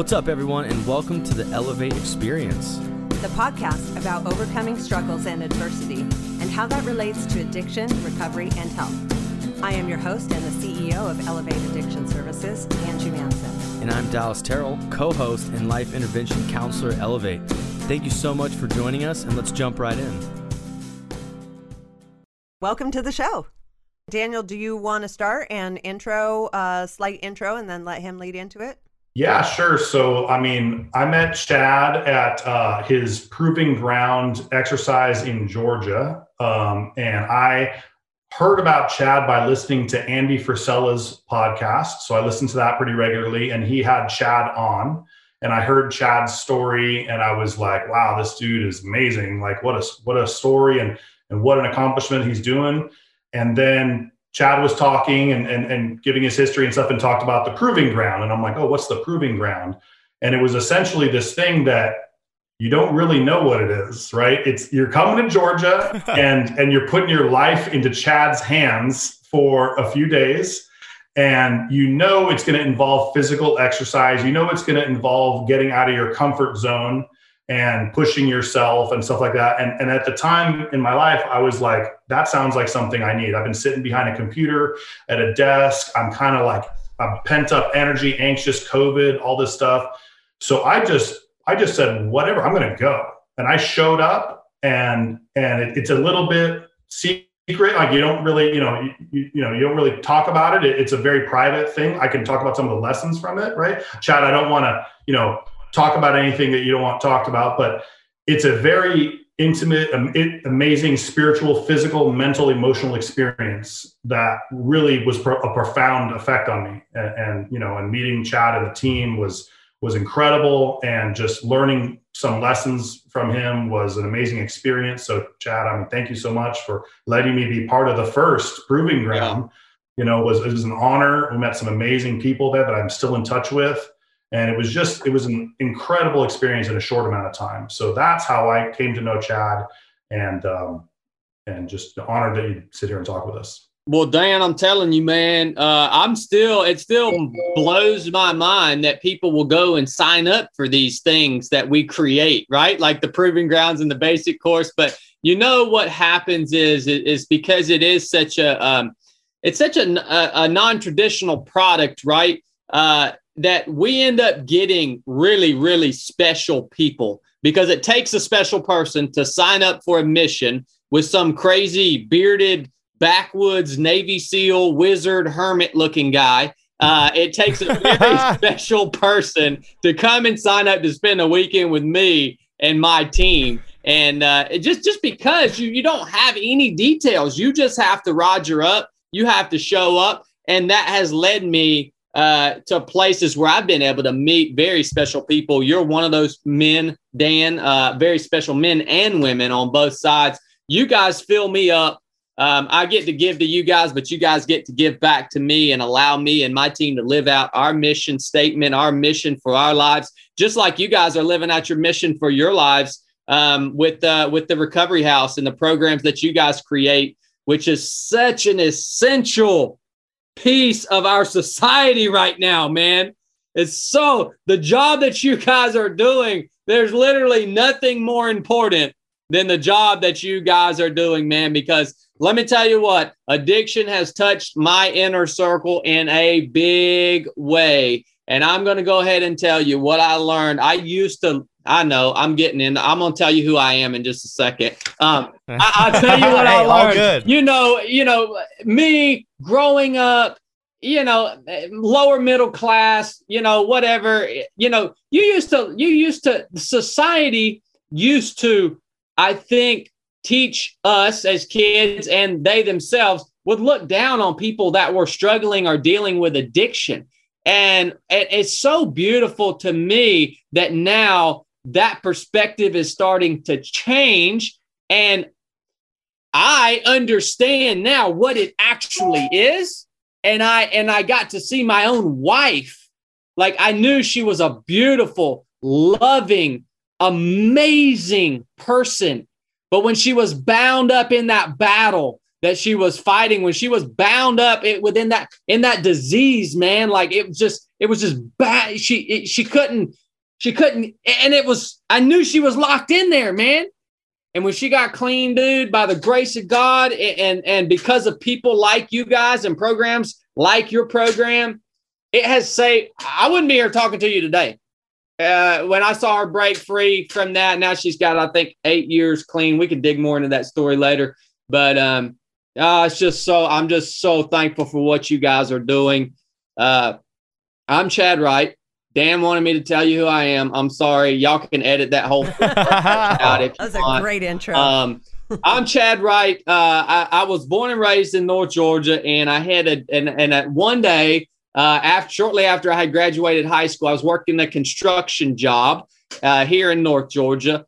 What's up, everyone, and welcome to the Elevate Experience, the podcast about overcoming struggles and adversity and how that relates to addiction, recovery, and health. I am your host and the CEO of Elevate Addiction Services, Angie Manson. And I'm Dallas Terrell, co host and life intervention counselor at Elevate. Thank you so much for joining us, and let's jump right in. Welcome to the show. Daniel, do you want to start and intro, a uh, slight intro, and then let him lead into it? Yeah, sure. So, I mean, I met Chadd at uh, his proving ground exercise in Georgia. Um, and I heard about Chadd by listening to Andy Frisella's podcast. So I listened to that pretty regularly, and he had Chadd on. And I heard Chadd's story, and I was like, "Wow, this dude is amazing! Like, what a what a story, and and what an accomplishment he's doing." And then Chadd was talking and, and, and giving his history and stuff and talked about the proving ground. And I'm like, oh, what's the proving ground? And it was essentially this thing that you don't really know what it is, right? It's you're coming to Georgia and and you're putting your life into Chadd's hands for a few days. And you know it's going to involve physical exercise. You know it's going to involve getting out of your comfort zone and pushing yourself and stuff like that. And, and at the time in my life, I was like, that sounds like something I need. I've been sitting behind a computer at a desk. I'm kind of like I'm pent up energy, anxious, COVID, all this stuff. So I just I just said, whatever, I'm gonna go. And I showed up and and it, it's a little bit secret. Like you don't really, you know, you, you know, you don't really talk about it. it. It's a very private thing. I can talk about some of the lessons from it, right? Chadd, I don't want to, you know, talk about anything that you don't want talked about, but it's a very intimate, amazing spiritual, physical, mental, emotional experience that really was a profound effect on me. And, and, you know, and meeting Chadd and the team was was incredible, and just learning some lessons from him was an amazing experience. So, Chadd, I mean, thank you so much for letting me be part of the first proving ground. Yeah. You know, it was it was an honor. We met some amazing people there that I'm still in touch with and it was just it was an incredible experience in a short amount of time. So that's how i came to know chadd and um, and just honored that you sit here and talk with us. Well dan i'm telling you man uh, i'm still it still blows my mind that people will go and sign up for these things that we create right? Like the proving grounds and the basic course. But you know what happens is is because it is such a um, it's such a, a, a non-traditional product right? Uh, that we end up getting really, really special people because it takes a special person to sign up for a mission with some crazy bearded backwoods Navy SEAL wizard hermit looking guy. Uh, it takes a very special person to come and sign up to spend a weekend with me and my team. And uh, just just because you you don't have any details, you just have to roger up. You have to show up, and that has led me uh, to places where I've been able to meet very special people. You're one of those men, Dan, uh, very special men and women on both sides. You guys fill me up. Um, I get to give to you guys, but you guys get to give back to me and allow me and my team to live out our mission statement, our mission for our lives, just like you guys are living out your mission for your lives um, with uh, with the Recovery House and the programs that you guys create, which is such an essential piece of our society right now, man. It's so the job that you guys are doing, there's literally nothing more important than the job that you guys are doing, man. Because let me tell you what, addiction has touched my inner circle in a big way. And I'm going to go ahead and tell you what I learned. I used to, I know I'm getting in. I'm going to tell you who I am in just a second. Um, I, will tell you what hey, I learned. You know, you know, me growing up, you know, lower middle class, you know, whatever, you know, you used to, you used to, society used to, I think, teach us as kids and they themselves would look down on people that were struggling or dealing with addiction. And it's so beautiful to me that now that perspective is starting to change. And I understand now what it actually is. And I and I got to see my own wife. Like I knew she was a beautiful, loving, amazing person. But when she was bound up in that battle that she was fighting when she was bound up it, within that in that disease, man. Like it was just it was just bad. She it, she couldn't she couldn't, and it was I knew she was locked in there, man. And when she got clean, dude, by the grace of God and and because of people like you guys and programs like your program, it has saved. I wouldn't be here talking to you today. Uh, when I saw her break free from that, now she's got, I think, eight years clean. We can dig more into that story later. But um, uh, it's just so, I'm just so thankful for what you guys are doing. Uh, I'm Chadd Wright. Dan wanted me to tell you who I am. I'm sorry. Y'all can edit that whole out if That's you a want. great intro. Um, I'm Chadd Wright. Uh, I, I was born and raised in North Georgia, and I had a and and at one day uh, after shortly after I had graduated high school, I was working a construction job uh, here in North Georgia.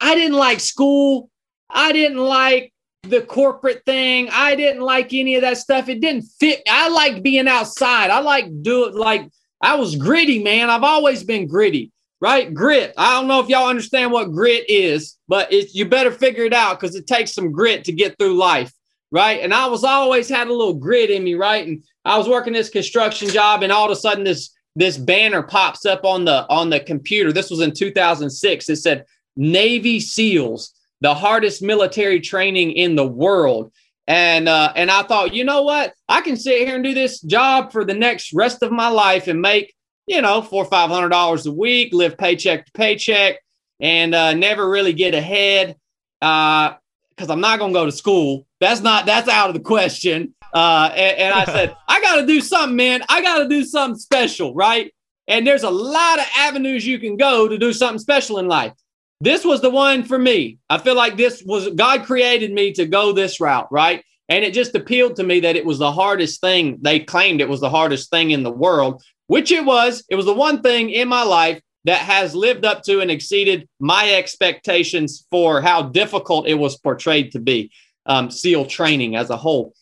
I didn't like school. I didn't like the corporate thing. I didn't like any of that stuff. It didn't fit. I like being outside. I like do it like I was gritty, man. I've always been gritty, right? Grit. I don't know if y'all understand what grit is, but it's you better figure it out because it takes some grit to get through life, right? And I was always had a little grit in me, right? And I was working this construction job, and all of a sudden this this banner pops up on the on the computer. This was in 2006. It said Navy SEALs, the hardest military training in the world. And uh, and I thought, you know what? I can sit here and do this job for the next rest of my life and make, you know, four or five hundred dollars a week, live paycheck to paycheck, and uh, never really get ahead. Because uh, I'm not gonna go to school. That's not that's out of the question. Uh, and, and I said, I got to do something, man. I got to do something special, right? And there's a lot of avenues you can go to do something special in life. This was the one for me. I feel like this was God created me to go this route, right? And it just appealed to me that it was the hardest thing. They claimed it was the hardest thing in the world, which it was. It was the one thing in my life that has lived up to and exceeded my expectations for how difficult it was portrayed to be. Um, SEAL training as a whole.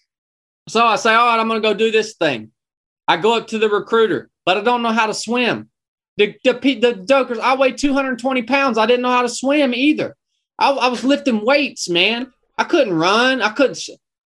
So I say, all right, I'm going to go do this thing. I go up to the recruiter, but I don't know how to swim. The, the, the jokers, I weighed 220 pounds. I didn't know how to swim either. I, I was lifting weights, man. I couldn't run. I couldn't.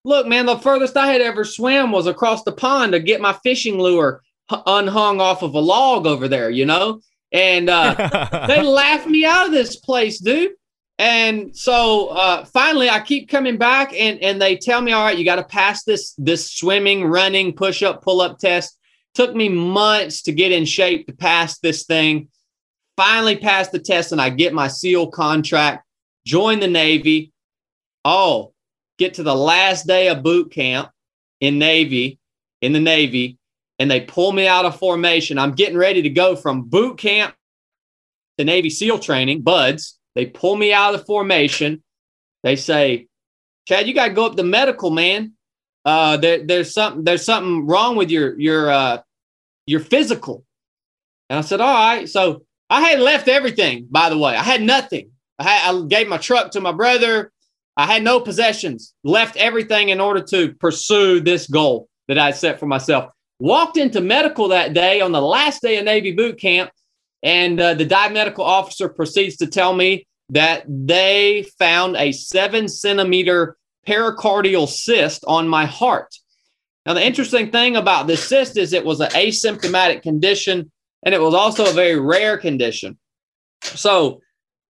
Look, man, the furthest I had ever swam was across the pond to get my fishing lure unhung off of a log over there, you know? And uh, they laughed me out of this place, dude. And so uh, finally, I keep coming back, and and they tell me, all right, you got to pass this this swimming, running, push up, pull up test. Took me months to get in shape to pass this thing. Finally, passed the test, and I get my SEAL contract. Join the Navy. Oh, get to the last day of boot camp in Navy, in the Navy, and they pull me out of formation. I'm getting ready to go from boot camp to Navy SEAL training, BUD/S they pull me out of the formation. They say, Chadd, you got to go up to medical, man. Uh, there, there's something there's something wrong with your your uh, your physical. And I said, all right. So I had left everything. By the way, I had nothing. I, had, I gave my truck to my brother. I had no possessions. Left everything in order to pursue this goal that I set for myself. Walked into medical that day on the last day of Navy boot camp and uh, the dive medical officer proceeds to tell me that they found a seven centimeter pericardial cyst on my heart. Now, the interesting thing about this cyst is it was an asymptomatic condition and it was also a very rare condition. So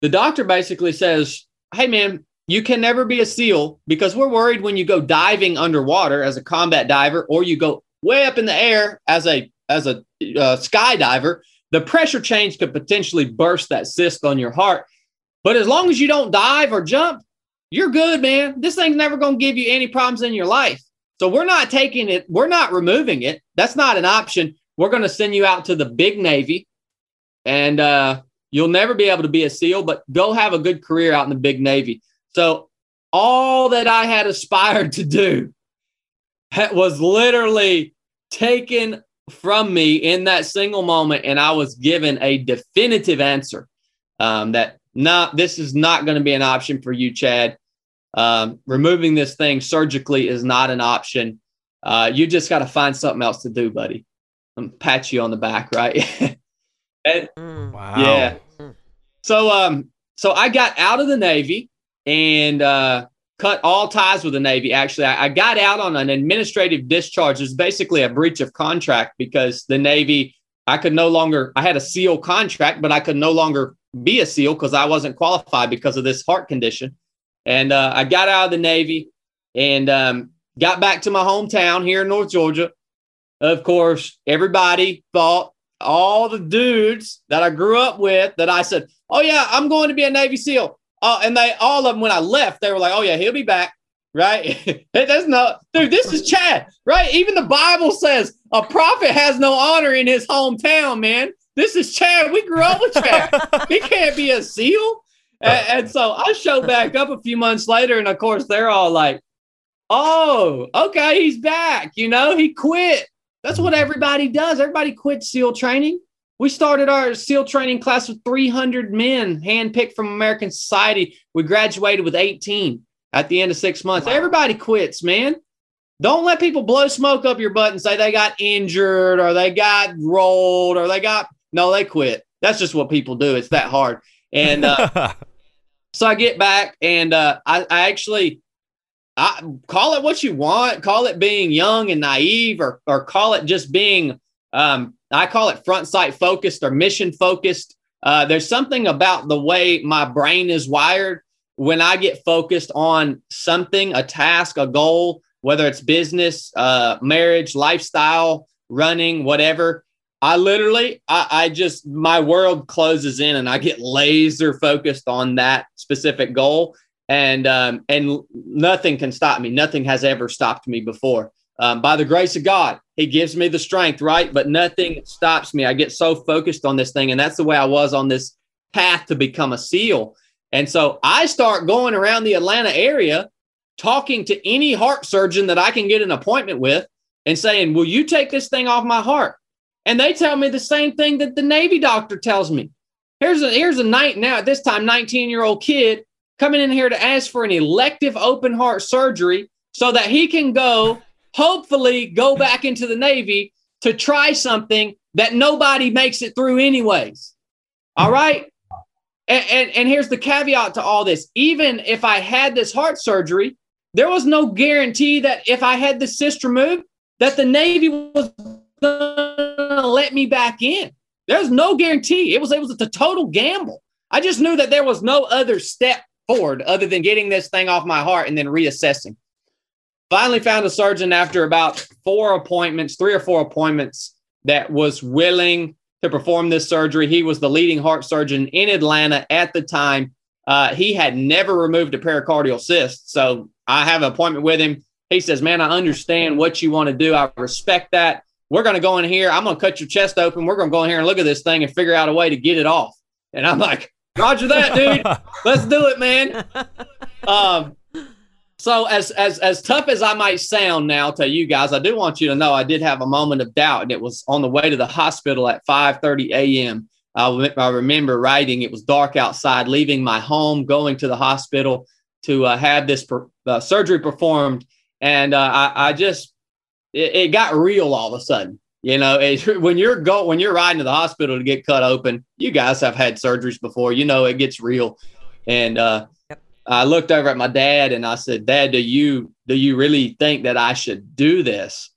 the doctor basically says, Hey, man, you can never be a SEAL because we're worried when you go diving underwater as a combat diver or you go way up in the air as a as a uh, skydiver the pressure change could potentially burst that cyst on your heart. But as long as you don't dive or jump, you're good, man. This thing's never going to give you any problems in your life. So we're not taking it, we're not removing it. That's not an option. We're going to send you out to the big Navy and uh, you'll never be able to be a SEAL, but go have a good career out in the big Navy. So all that I had aspired to do was literally taken from me in that single moment, and I was given a definitive answer um, that not this is not going to be an option for you, Chadd. Um, removing this thing surgically is not an option. Uh, you just got to find something else to do, buddy. I'm pat you on the back, right? and, Mm. wow. Yeah. So um, so I got out of the Navy, and uh, cut all ties with the Navy. Actually, I, I got out on an administrative discharge. It's basically a breach of contract because the Navy, I could no longer, I had a SEAL contract, but I could no longer be a SEAL because I wasn't qualified because of this heart condition. And uh, I got out of the Navy and um, got back to my hometown here in North Georgia. Of course, everybody thought all the dudes that I grew up with that I said, "Oh yeah, I'm going to be a Navy SEAL." Oh, and they all of them when I left, they were like, "Oh yeah, he'll be back." Right? That's no, dude. This is Chadd, right? Even the Bible says a prophet has no honor in his hometown. Man, this is Chadd. We grew up with Chadd. he can't be a SEAL. And, and so I show back up a few months later, and of course they're all like, "Oh, okay, he's back." You know, he quit. That's what everybody does. Everybody quits SEAL training. We started our SEAL training class with 300 men handpicked from American society. We graduated with 18 at the end of six months. Wow. Everybody quits, man. Don't let people blow smoke up your butt and say they got injured or they got rolled or they got no, they quit. That's just what people do. It's that hard. And uh, so I get back and uh, I, I actually I call it what you want, call it being young and naive, or or call it just being um, I call it front sight focused or mission focused. Uh, there's something about the way my brain is wired when I get focused on something, a task, a goal, whether it's business, uh, marriage, lifestyle, running, whatever. I literally, I, I just, my world closes in and I get laser focused on that specific goal and um, and nothing can stop me. Nothing has ever stopped me before. Um, by the grace of God, He gives me the strength, right? But nothing stops me. I get so focused on this thing, and that's the way I was on this path to become a SEAL. And so I start going around the Atlanta area, talking to any heart surgeon that I can get an appointment with, and saying, "Will you take this thing off my heart?" And they tell me the same thing that the Navy doctor tells me. Here's a here's a night now at this time 19 year old kid coming in here to ask for an elective open heart surgery so that he can go, hopefully, go back into the Navy to try something that nobody makes it through, anyways. All right. And, and, and here's the caveat to all this even if I had this heart surgery, there was no guarantee that if I had the cyst removed, that the Navy was going to let me back in. There's no guarantee. It was it was a total gamble. I just knew that there was no other step forward other than getting this thing off my heart and then reassessing. Finally, found a surgeon after about four appointments, three or four appointments, that was willing to perform this surgery. He was the leading heart surgeon in Atlanta at the time. Uh, he had never removed a pericardial cyst. So I have an appointment with him. He says, Man, I understand what you want to do. I respect that. We're going to go in here. I'm going to cut your chest open. We're going to go in here and look at this thing and figure out a way to get it off. And I'm like, Roger that, dude. Let's do it, man. Um, so as as as tough as I might sound now to you guys, I do want you to know I did have a moment of doubt, and it was on the way to the hospital at 5:30 a.m. I, I remember writing. It was dark outside, leaving my home, going to the hospital to uh, have this per, uh, surgery performed, and uh, I, I, just it, it got real all of a sudden. You know, when you're go when you're riding to the hospital to get cut open, you guys have had surgeries before. You know, it gets real. And uh, yep. I looked over at my dad and I said, "Dad, do you do you really think that I should do this?"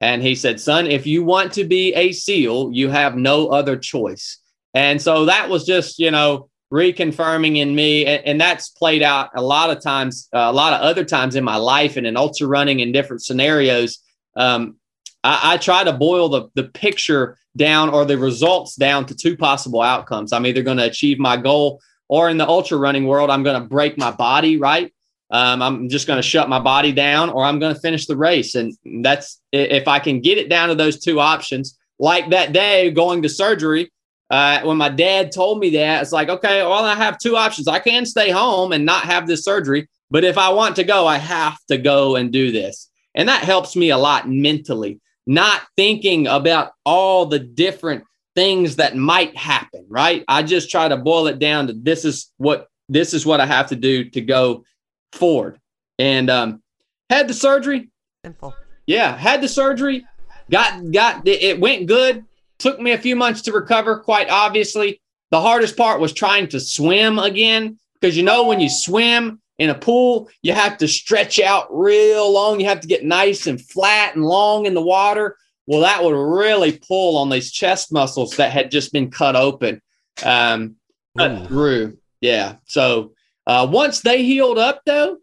And he said, "Son, if you want to be a SEAL, you have no other choice." And so that was just, you know, reconfirming in me, and, and that's played out a lot of times, uh, a lot of other times in my life, and in ultra running in different scenarios. Um, I, I try to boil the, the picture down or the results down to two possible outcomes. I'm either going to achieve my goal or in the ultra running world, I'm going to break my body, right? Um, I'm just going to shut my body down or I'm going to finish the race. And that's if I can get it down to those two options, like that day going to surgery. Uh, when my dad told me that, it's like, okay, well, I have two options. I can stay home and not have this surgery, but if I want to go, I have to go and do this. And that helps me a lot mentally not thinking about all the different things that might happen, right? I just try to boil it down to this is what this is what I have to do to go forward. And um had the surgery. Simple. Yeah, had the surgery. Got got it went good. Took me a few months to recover, quite obviously. The hardest part was trying to swim again because you know when you swim, in a pool, you have to stretch out real long. You have to get nice and flat and long in the water. Well, that would really pull on these chest muscles that had just been cut open, um, cut through. Yeah. So uh, once they healed up, though,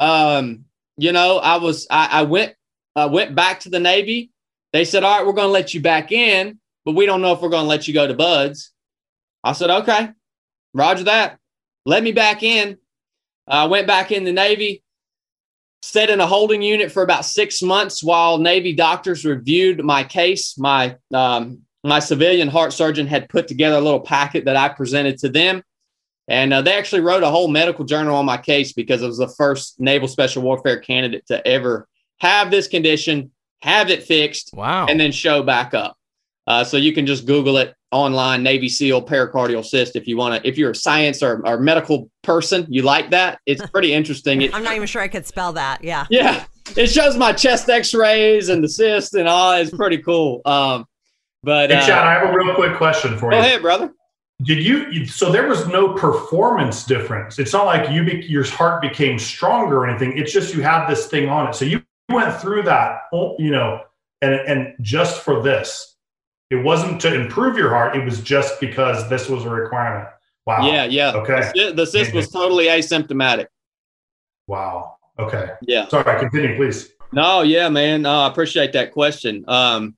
um, you know, I was I, I went I went back to the Navy. They said, "All right, we're going to let you back in, but we don't know if we're going to let you go to BUD/S." I said, "Okay, Roger that. Let me back in." I went back in the Navy, stayed in a holding unit for about six months while Navy doctors reviewed my case. My um, my civilian heart surgeon had put together a little packet that I presented to them. And uh, they actually wrote a whole medical journal on my case because it was the first naval special warfare candidate to ever have this condition, have it fixed, wow. and then show back up. Uh, so you can just Google it online, Navy SEAL pericardial cyst. If you want to, if you're a science or, or medical person, you like that. It's pretty interesting. It, I'm not even sure I could spell that. Yeah. Yeah. It shows my chest x-rays and the cyst and all. It's pretty cool. Um, but hey, Chadd, uh, I have a real quick question for go you. ahead, brother. Did you? So there was no performance difference. It's not like you be, your heart became stronger or anything. It's just you had this thing on it. So you went through that, you know, and and just for this, it wasn't to improve your heart. It was just because this was a requirement. Wow. Yeah, yeah. Okay. The, the cyst was totally asymptomatic. Wow. Okay. Yeah. Sorry. Continue, please. No, yeah, man. No, I appreciate that question. Um,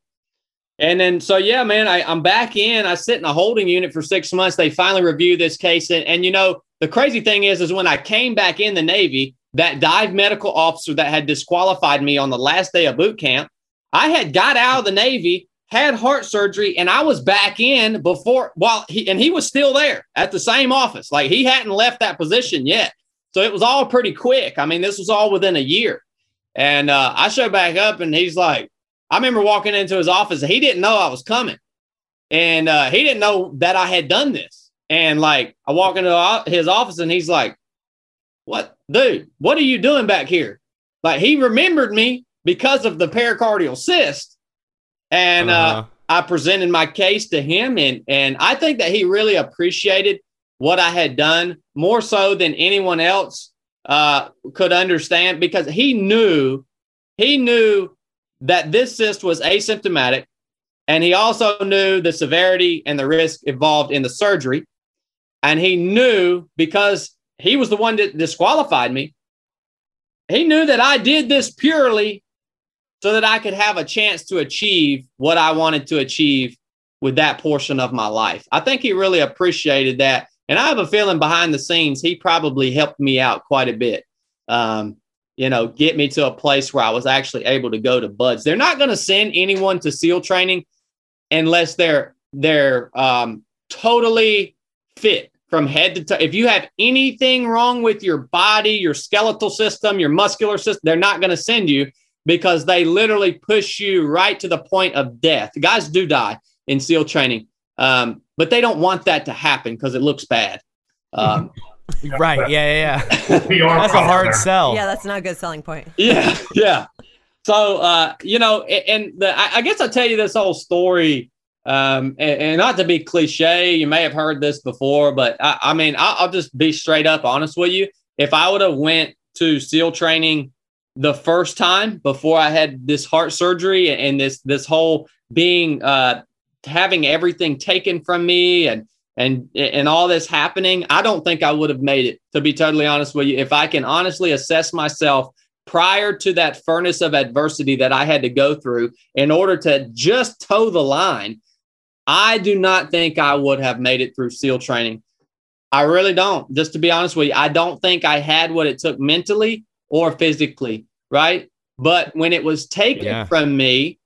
and then, so yeah, man, I, I'm back in. I sit in a holding unit for six months. They finally review this case, and, and you know, the crazy thing is, is when I came back in the Navy, that dive medical officer that had disqualified me on the last day of boot camp, I had got out of the Navy, had heart surgery, and I was back in before. While he and he was still there at the same office, like he hadn't left that position yet. So it was all pretty quick. I mean, this was all within a year. And uh, I show back up, and he's like, I remember walking into his office. He didn't know I was coming, and uh, he didn't know that I had done this. And like, I walk into his office, and he's like, "What, dude? What are you doing back here?" Like, he remembered me because of the pericardial cyst, and uh-huh. uh, I presented my case to him, and and I think that he really appreciated what I had done more so than anyone else uh, could understand because he knew he knew that this cyst was asymptomatic, and he also knew the severity and the risk involved in the surgery. And he knew because he was the one that disqualified me, he knew that I did this purely so that I could have a chance to achieve what I wanted to achieve with that portion of my life. I think he really appreciated that. And I have a feeling behind the scenes, he probably helped me out quite a bit. Um, you know, get me to a place where I was actually able to go to BUD/S. They're not going to send anyone to SEAL training unless they're they're um, totally fit from head to toe. If you have anything wrong with your body, your skeletal system, your muscular system, they're not going to send you because they literally push you right to the point of death. Guys do die in SEAL training, um, but they don't want that to happen because it looks bad. Um, right. Yeah. Yeah. yeah. that's a hard sell. Yeah. That's not a good selling point. Yeah. Yeah. So, uh, you know, and the, I, I guess I'll tell you this whole story. Um, and, and, not to be cliche, you may have heard this before, but I, I mean, I'll, I'll just be straight up honest with you. If I would have went to SEAL training the first time before I had this heart surgery and this this whole being uh, having everything taken from me and and and all this happening, I don't think I would have made it. To be totally honest with you, if I can honestly assess myself prior to that furnace of adversity that I had to go through in order to just toe the line, I do not think I would have made it through SEAL training. I really don't. Just to be honest with you, I don't think I had what it took mentally or physically, right? But when it was taken yeah. from me,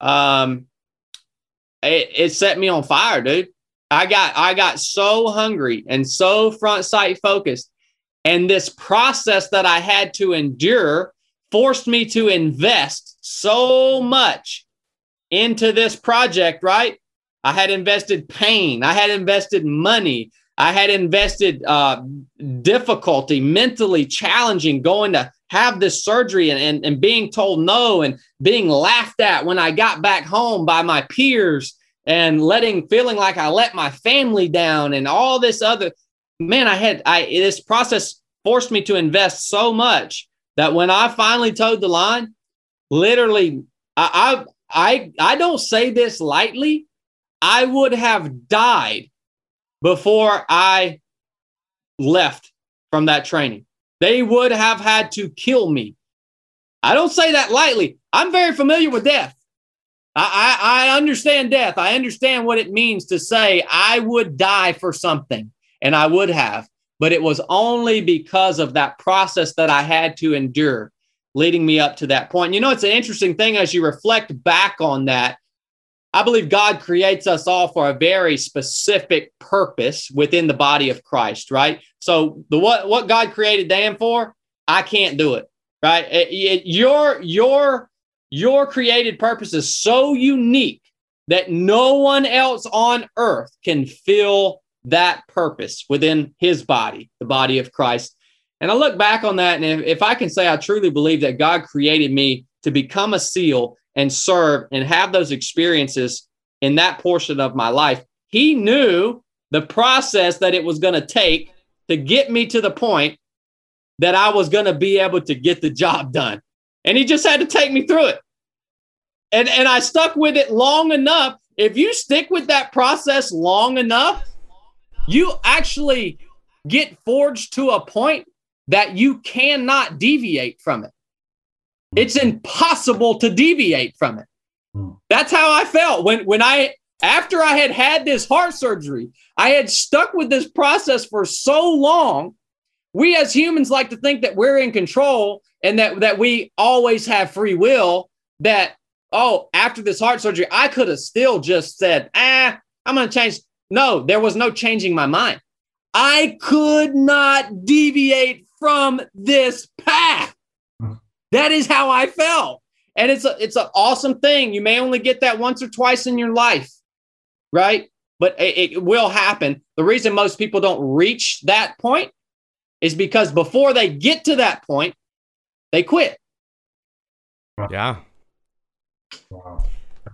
um, it, it set me on fire, dude. I got I got so hungry and so front sight focused. And this process that I had to endure forced me to invest so much into this project, right? I had invested pain, I had invested money, I had invested uh, difficulty, mentally challenging, going to have this surgery and, and, and being told no and being laughed at when I got back home by my peers and letting feeling like I let my family down and all this other man I had I this process forced me to invest so much that when I finally toed the line, literally, I, I, I, I don't say this lightly. I would have died before I left from that training. They would have had to kill me. I don't say that lightly. I'm very familiar with death. I, I, I understand death. I understand what it means to say I would die for something, and I would have, but it was only because of that process that I had to endure leading me up to that point. You know, it's an interesting thing as you reflect back on that. I believe God creates us all for a very specific purpose within the body of Christ, right? So the what what God created Dan for, I can't do it, right? It, it, your your your created purpose is so unique that no one else on earth can fill that purpose within his body, the body of Christ. And I look back on that, and if, if I can say I truly believe that God created me to become a SEAL and serve and have those experiences in that portion of my life, he knew the process that it was going to take to get me to the point that I was going to be able to get the job done. And he just had to take me through it. And, and I stuck with it long enough. If you stick with that process long enough, you actually get forged to a point that you cannot deviate from it. It's impossible to deviate from it. That's how I felt when when I after I had had this heart surgery, I had stuck with this process for so long. We as humans like to think that we're in control and that that we always have free will that oh, after this heart surgery, I could have still just said, ah, I'm going to change. No, there was no changing my mind. I could not deviate from this path. That is how I felt. And it's a, it's an awesome thing. You may only get that once or twice in your life, right? But it, it will happen. The reason most people don't reach that point is because before they get to that point, they quit. Yeah. Wow.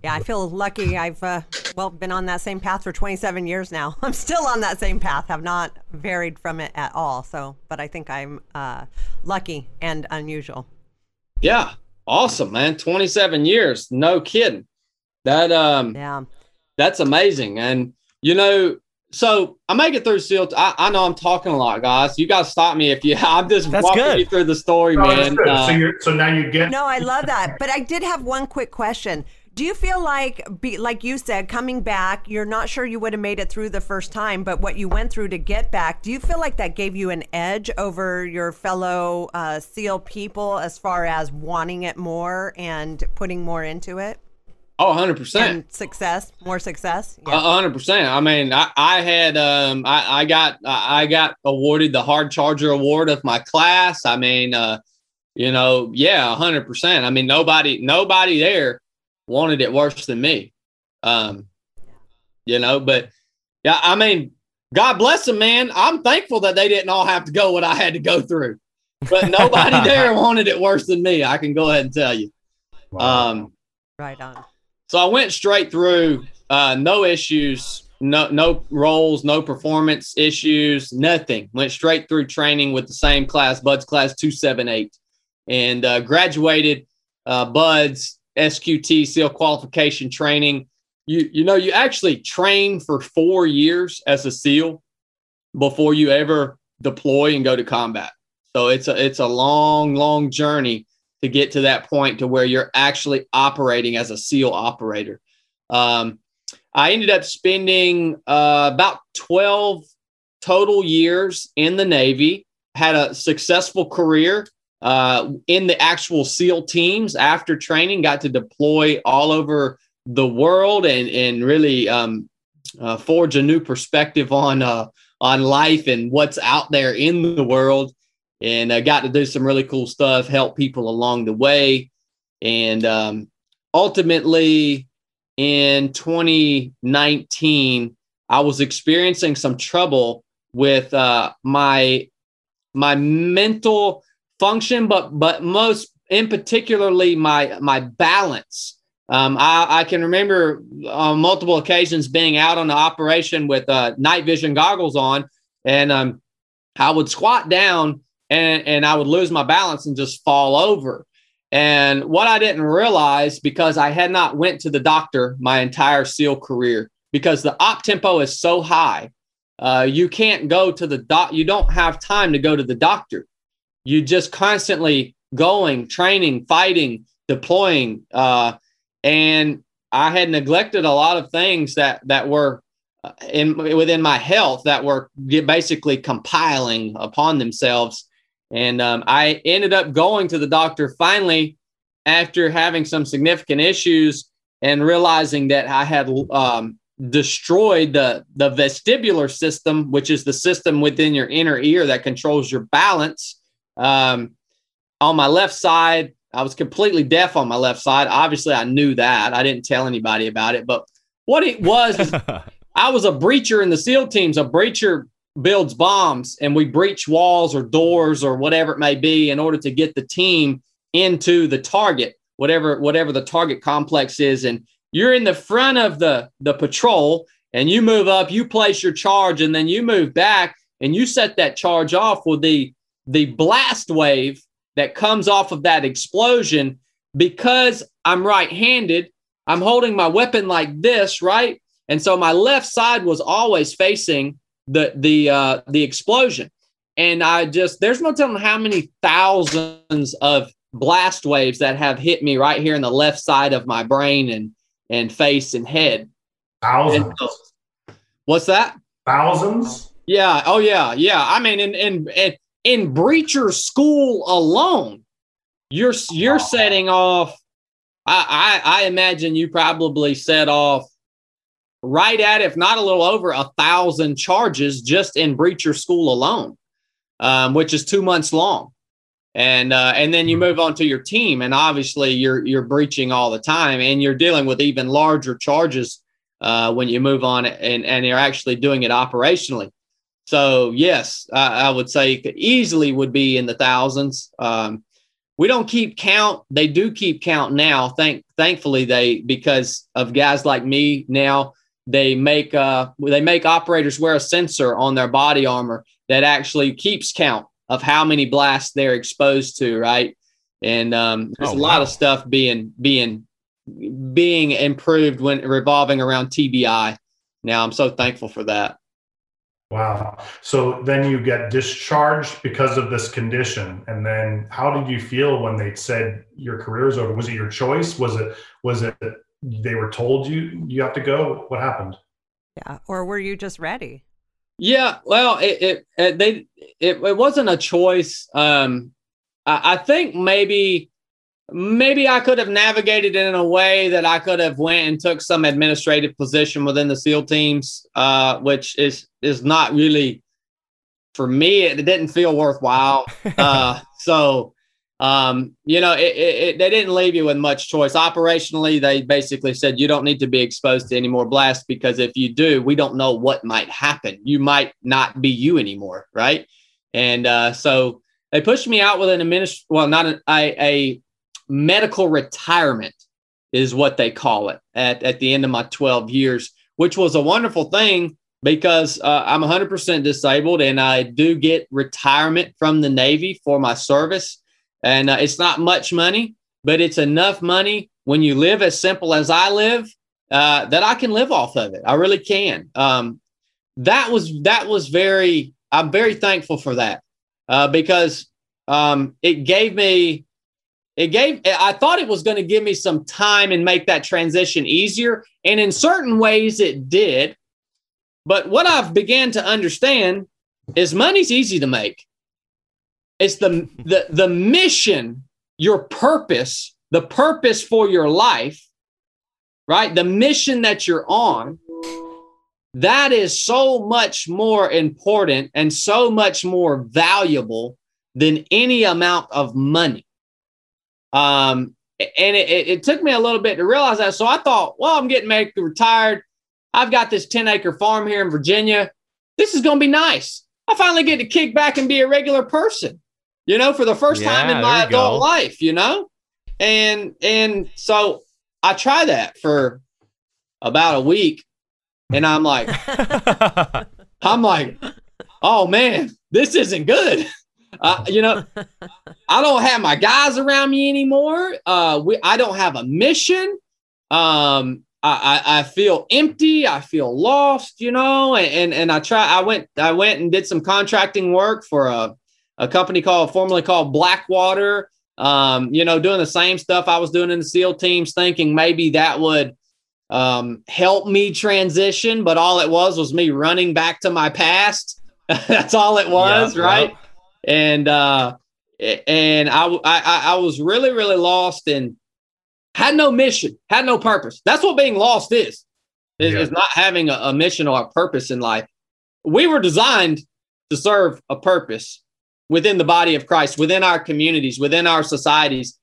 Yeah, I feel lucky. I've uh, well been on that same path for 27 years now. I'm still on that same path. Have not varied from it at all. So, but I think I'm uh, lucky and unusual. Yeah, awesome, man. 27 years, no kidding. That um, yeah, that's amazing. And you know, so I make it through SEAL. I, I know I'm talking a lot, guys. You guys stop me if you. I'm just That's walking good. you through the story, No, man. that's good. Uh, so, you're, so now you get No, I love that. But I did have one quick question. Do you feel like, be, like you said, coming back, you're not sure you would have made it through the first time, but what you went through to get back, do you feel like that gave you an edge over your fellow uh, SEAL people as far as wanting it more and putting more into it? oh, 100 percent. And success, more success? A hundred percent. I mean, I, I had um I, I got I got awarded the hard charger award of my class. I mean, uh, you know, yeah, a hundred percent. I mean, nobody nobody there wanted it worse than me. Um, you know, but yeah, I mean, God bless them, man. I'm thankful that they didn't all have to go what I had to go through. But nobody there wanted it worse than me. I can go ahead and tell you. Um, Right on. so I went straight through, uh, no issues, no no roles, no performance issues, nothing. Went straight through training with the same class, BUD/S class two seven eight, and uh, graduated uh, BUD/S SQT SEAL qualification training. You you know you actually train for four years as a SEAL before you ever deploy and go to combat. So it's a it's a long long journey to get to that point to where you're actually operating as a SEAL operator. Um, I ended up spending uh, about 12 total years in the Navy, had a successful career uh, in the actual SEAL teams after training, got to deploy all over the world and, and really um, uh, forge a new perspective on, uh, on life and what's out there in the world and I got to do some really cool stuff, help people along the way. And um, ultimately, in 2019, I was experiencing some trouble with uh, my my mental function, but but most in particularly my my balance. Um, I, I can remember on multiple occasions being out on the operation with uh, night vision goggles on, and um, I would squat down and and I would lose my balance and just fall over. And what I didn't realize because I had not went to the doctor my entire SEAL career because the op tempo is so high, uh, you can't go to the doc. You don't have time to go to the doctor. You just constantly going, training, fighting, deploying, uh, and I had neglected a lot of things that that were uh, in within my health that were basically compiling upon themselves. And um, I ended up going to the doctor finally after having some significant issues and realizing that I had um, destroyed the the vestibular system, which is the system within your inner ear that controls your balance. Um, on my left side, I was completely deaf on my left side. Obviously, I knew that. I didn't tell anybody about it. But what it was, I was a breacher in the SEAL teams. A breacher builds bombs, and we breach walls or doors or whatever it may be in order to get the team into the target, whatever whatever the target complex is. And you're in the front of the the patrol, and you move up, you place your charge, and then you move back, and you set that charge off with the the blast wave that comes off of that explosion because I'm right handed. I'm holding my weapon like this, right? And so my left side was always facing the the uh, the explosion, and I just there's no telling how many thousands of blast waves that have hit me right here in the left side of my brain and and face and head. Thousands. And what's that? Thousands. Yeah. Oh yeah. Yeah. I mean, in in, in in breacher school alone, you're you're setting off. I, I I imagine you probably set off right at, if not a little over, a thousand charges just in breacher school alone, um, which is two months long. And uh, and then you hmm. move on to your team, and obviously you're you're breaching all the time, and you're dealing with even larger charges uh, when you move on, and and you're actually doing it operationally. So yes, I, I would say easily would be in the thousands. Um, we don't keep count. They do keep count now. Thank thankfully they because of guys like me now. They make uh, they make operators wear a sensor on their body armor that actually keeps count of how many blasts they're exposed to, right? And um, there's oh, a lot of stuff being being being improved when revolving around TBI. Now I'm so thankful for that. Wow. So then you get discharged because of this condition. And then how did you feel when they said your career is over? Was it your choice? Was it was it they were told you you have to go? What happened? Yeah. Or were you just ready? Yeah. Well, it, it, it they it, it wasn't a choice. Um I, I think maybe maybe I could have navigated it in a way that I could have went and took some administrative position within the SEAL teams, uh, which is is not really for me. It, it didn't feel worthwhile. Uh, so um, you know, it, it, they didn't leave you with much choice. Operationally, they basically said you don't need to be exposed to any more blasts because if you do, we don't know what might happen. You might not be you anymore, right? And uh, so they pushed me out with an administ well, not an, a, a medical retirement is what they call it at, at the end of my 12 years, which was a wonderful thing because uh, I'm 100% disabled and I do get retirement from the Navy for my service. And uh, it's not much money, but it's enough money when you live as simple as I live uh, that I can live off of it. I really can. Um, that was that was very. I'm very thankful for that uh, because um, it gave me it gave i thought it was going to give me some time and make that transition easier and in certain ways it did. But what i've began to understand is money's easy to make. It's the the, the mission your purpose the purpose for your life right? The mission that you're on that is so much more important and so much more valuable than any amount of money um, and it, it, it, took me a little bit to realize that. So I thought, well, I'm getting medically retired. I've got this 10 acre farm here in Virginia. This is going to be nice. I finally get to kick back and be a regular person, you know, for the first yeah, time in my adult go. life, you know? And, and so I try that for about a week and I'm like, I'm like, oh man, this isn't good. Uh, you know, I don't have my guys around me anymore. Uh, we, I don't have a mission. Um, I, I, I feel empty. I feel lost, you know, and, and, and I try, I went, I went and did some contracting work for a, a company called, formerly called Blackwater, um, you know, doing the same stuff I was doing in the SEAL teams, thinking maybe that would, um, help me transition. But all it was was me running back to my past. That's all it was. Yep, right. Yep. And, uh, and I, I, I was really, really lost and had no mission, had no purpose. That's what being lost is, is, yeah. is not having a, a mission or a purpose in life. We were designed to serve a purpose within the body of Christ, within our communities, within our societies.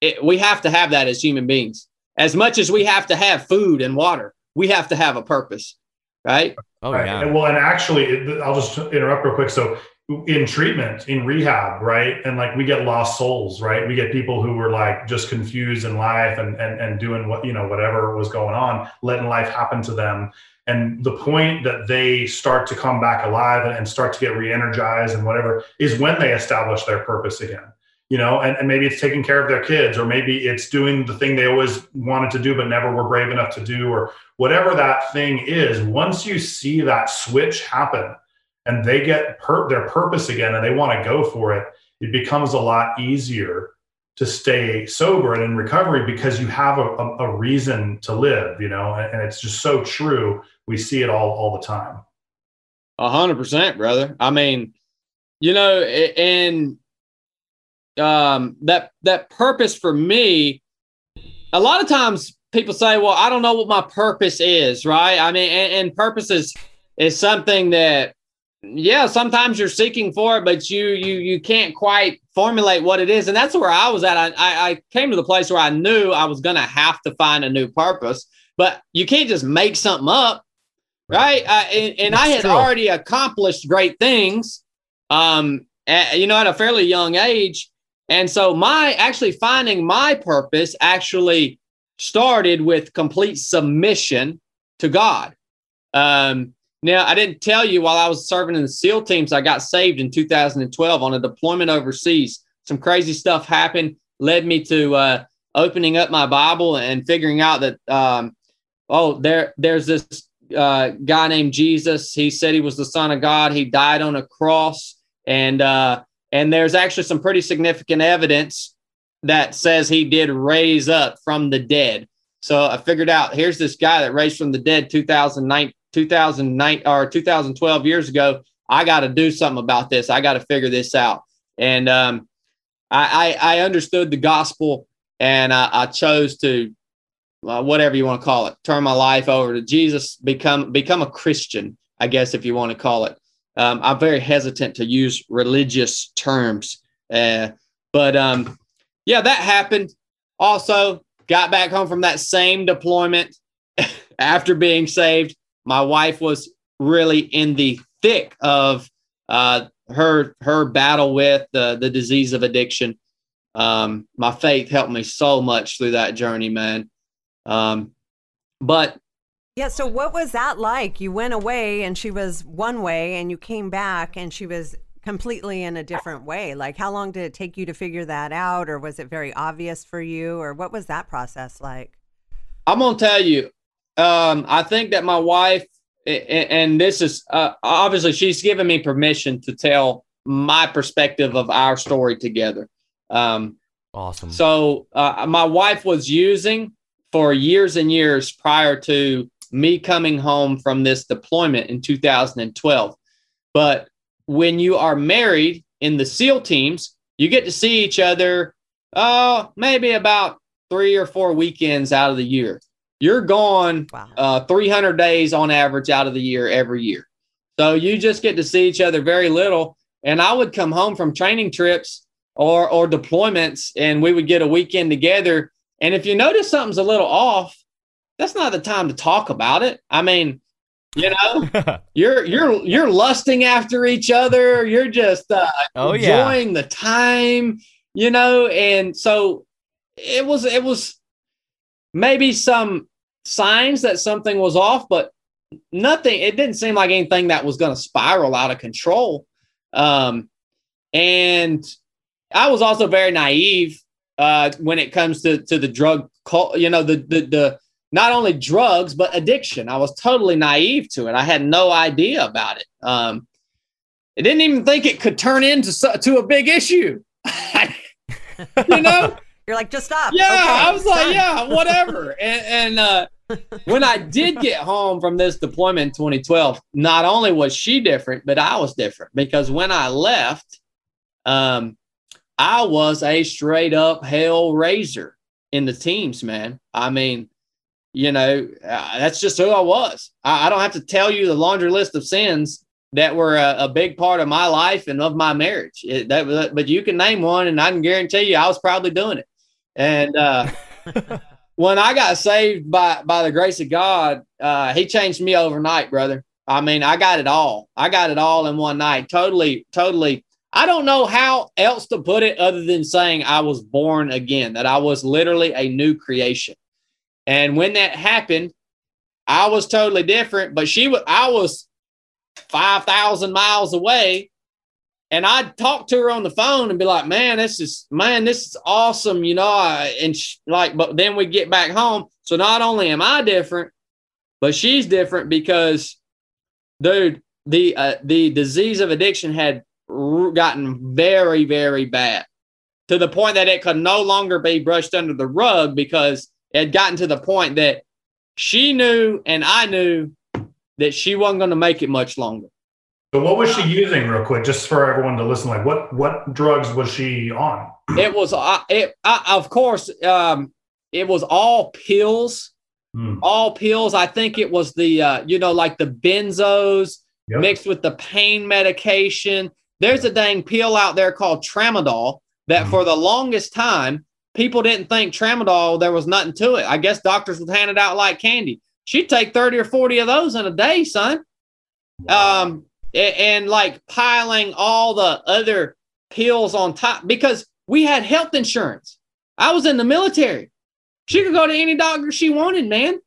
It, we have to have that as human beings. As much as we have to have food and water, we have to have a purpose, right? Oh, right. yeah. Well, and actually, I'll just interrupt real quick. So, in treatment in rehab right? And like we get lost souls right? We get people who were like just confused in life and and, and doing what you know whatever was going on letting life happen to them. And the point that they start to come back alive and, and start to get re-energized and whatever is when they establish their purpose again you know? And, and maybe it's taking care of their kids or maybe it's doing the thing they always wanted to do but never were brave enough to do or whatever that thing is. Once you see that switch happen and they get per- their purpose again and they want to go for it, it becomes a lot easier to stay sober and in recovery because you have a, a, a reason to live, you know, and, and, it's just so true. We see it all all the time. A hundred percent, brother. I mean, you know, and um, that that purpose for me, a lot of times people say, "Well, I don't know what my purpose is," right? I mean, and, and purpose is is something that yeah sometimes you're seeking for it but you you you can't quite formulate what it is. And that's where i was at. I i came to the place where i knew i was going to have to find a new purpose but you can't just make something up right? I, and, and i had true. already accomplished great things um at, you know at a fairly young age. And so my actually finding my purpose actually started with complete submission to god. Um now, I didn't tell you while I was serving in the SEAL teams, I got saved in 2012 on a deployment overseas. Some crazy stuff happened, led me to uh, opening up my Bible and figuring out that, um, oh, there, there's this uh, guy named Jesus. He said he was the Son of God. He died on a cross, and uh, and there's actually some pretty significant evidence that says he did raise up from the dead. So I figured out here's this guy that raised from the dead 2009, 2009 or 2012 years ago. I got to do something about this. I got to figure this out. And um, I, I, I, understood the gospel and I, I chose to, uh, whatever you want to call it, turn my life over to Jesus, become, become a Christian, I guess, if you want to call it. Um, I'm very hesitant to use religious terms. Uh, but um, yeah, that happened. Also, got back home from that same deployment after being saved my wife was really in the thick of uh, her her battle with the the disease of addiction. Um, my faith helped me so much through that journey, man. Um, but yeah, so what was that like? You went away and she was one way, and you came back and she was completely in a different way. Like, how long did it take you to figure that out, or was it very obvious for you, or what was that process like? I'm gonna tell you, um, I think that my wife, and this is uh, obviously she's given me permission to tell my perspective of our story together. Um, awesome. So uh, my wife was using for years and years prior to me coming home from this deployment in 2012. But when you are married in the SEAL teams, you get to see each other, oh, maybe about three or four weekends out of the year. You're gone wow. uh, 300 days on average out of the year every year. So you just get to see each other very little. And I would come home from training trips or or deployments, and we would get a weekend together. And if you notice something's a little off, that's not the time to talk about it. I mean, you know, you're you're you're lusting after each other. You're just uh, oh, enjoying yeah. the time, you know. And so it was it was maybe some signs that something was off, but nothing. It didn't seem like anything that was going to spiral out of control. Um, and I was also very naive uh, when it comes to to the drug, you know, the the the not only drugs but addiction. I was totally naive to it. I had no idea about it. Um, I didn't even think it could turn into to a big issue. you know, you're like, just stop. Yeah, okay, I was like, yeah, whatever. and and uh, when I did get home from this deployment in 2012, not only was she different, but I was different because when I left, um, I was a straight up hell raiser in the teams, man. I mean, you know, uh, that's just who I was. I, I, don't have to tell you the laundry list of sins that were a, a big part of my life and of my marriage. It, that, but you can name one, and I can guarantee you I was probably doing it. And uh, when I got saved by by the grace of God, uh, He changed me overnight, brother. I mean, I got it all. I got it all in one night. Totally, totally I don't know how else to put it other than saying I was born again, that I was literally a new creation. And when that happened, I was totally different, but she was, I was 5,000 miles away. And I'd talk to her on the phone and be like, man, this is, man, this is awesome. You know, I, and she, like, but then we get back home. So not only am I different, but she's different because, dude, the, uh, the disease of addiction had gotten very, very bad to the point that it could no longer be brushed under the rug because it had gotten to the point that she knew and I knew that she wasn't going to make it much longer. So what was she using, real quick, just for everyone to listen? Like, what what drugs was she on? It was, uh, it uh, of course, um, it was all pills, hmm. all pills. I think it was the, uh, you know, like the benzos yep. mixed with the pain medication. There's a dang pill out there called tramadol that mm. for the longest time, people didn't think tramadol, there was nothing to it. I guess doctors would hand it out like candy. She'd take 30 or 40 of those in a day, son. Um, and, and like piling all the other pills on top because we had health insurance. I was in the military. She could go to any doctor she wanted, man.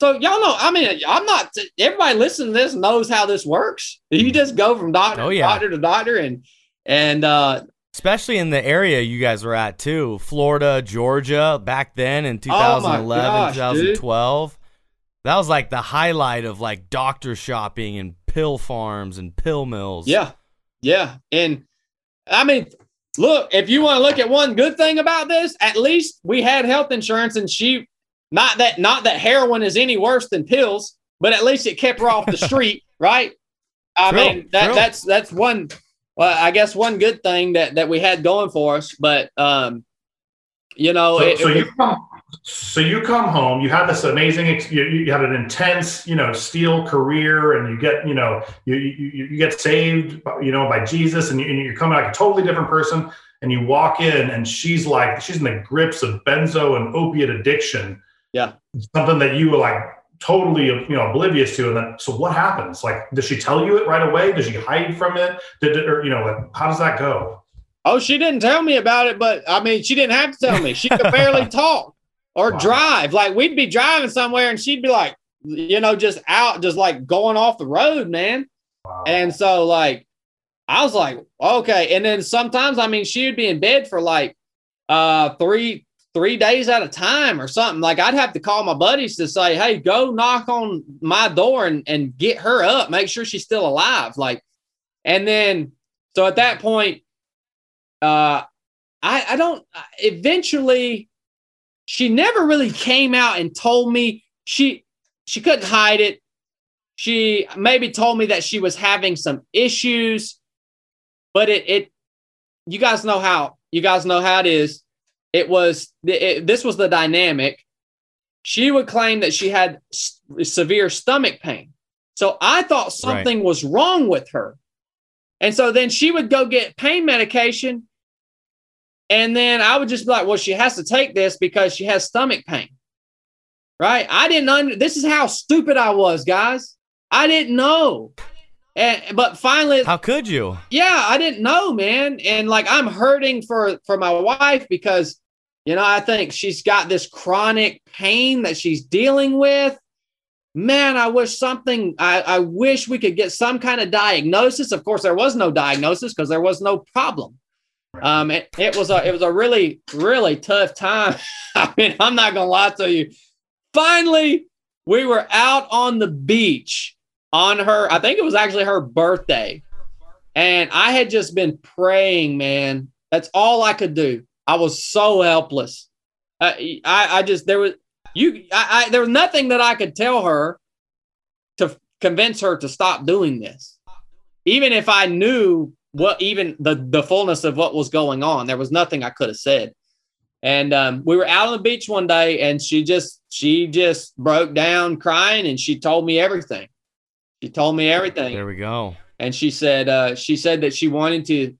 So y'all know, I mean, I'm not. Everybody listening to this knows how this works. You just go from doctor, oh, yeah. doctor to doctor, and and uh, especially in the area you guys were at too, Florida, Georgia, back then in 2011, oh gosh, 2012. Dude. That was like the highlight of like doctor shopping and pill farms and pill mills. Yeah, yeah, and I mean, look, if you want to look at one good thing about this, at least we had health insurance, and she not that not that heroin is any worse than pills, but at least it kept her off the street, right? I true, mean that that's that's one well, I guess one good thing that that we had going for us, but um, you know, so, it, so it, you come, so you come home, you have this amazing, you, you had an intense, you know, SEAL career, and you get, you know, you you, you get saved, you know, by Jesus, and, you, and you're coming like a totally different person, and you walk in, and she's like, she's in the grips of benzo and opiate addiction, yeah. Something that you were like totally you know oblivious to and then so what happens? Like does she tell you it right away? Does she hide from it? Did or you know like how does that go? Oh she didn't tell me about it but i mean she didn't have to tell me. She could barely talk or wow. drive like we'd be driving somewhere and she'd be like you know just out just like going off the road man wow. and so like i was like okay and then sometimes i mean she would be in bed for like uh three three days at a time or something. Like I'd have to call my buddies to say, hey, go knock on my door and, and get her up, make sure she's still alive. Like, and then so at that point, uh I, I don't eventually she never really came out and told me she she couldn't hide it. She maybe told me that she was having some issues, but it it you guys know how you guys know how it is it was it, this was the dynamic. She would claim that she had s- severe stomach pain. So I thought something right. was wrong with her. And so then she would go get pain medication. And then I would just be like, well, she has to take this because she has stomach pain. Right. I didn't under this is how stupid I was, guys. I didn't know. And but finally How could you? Yeah, I didn't know, man. And like I'm hurting for for my wife because you know, I think she's got this chronic pain that she's dealing with. man, I wish something, I, I wish we could get some kind of diagnosis. Of course, there was no diagnosis because there was no problem. Um, it, it was a it was a really really tough time. I mean, I'm not gonna lie to you. Finally, we were out on the beach on her. I think it was actually her birthday, and I had just been praying. Man, that's all I could do. I was so helpless. Uh, I I just there was you I, I there was nothing that I could tell her to convince her to stop doing this. Even if I knew what even the the fullness of what was going on, there was nothing I could have said. And um, we were out on the beach one day, and she just she just broke down crying, and she told me everything. She told me everything. There we go. And she said uh, she said that she wanted to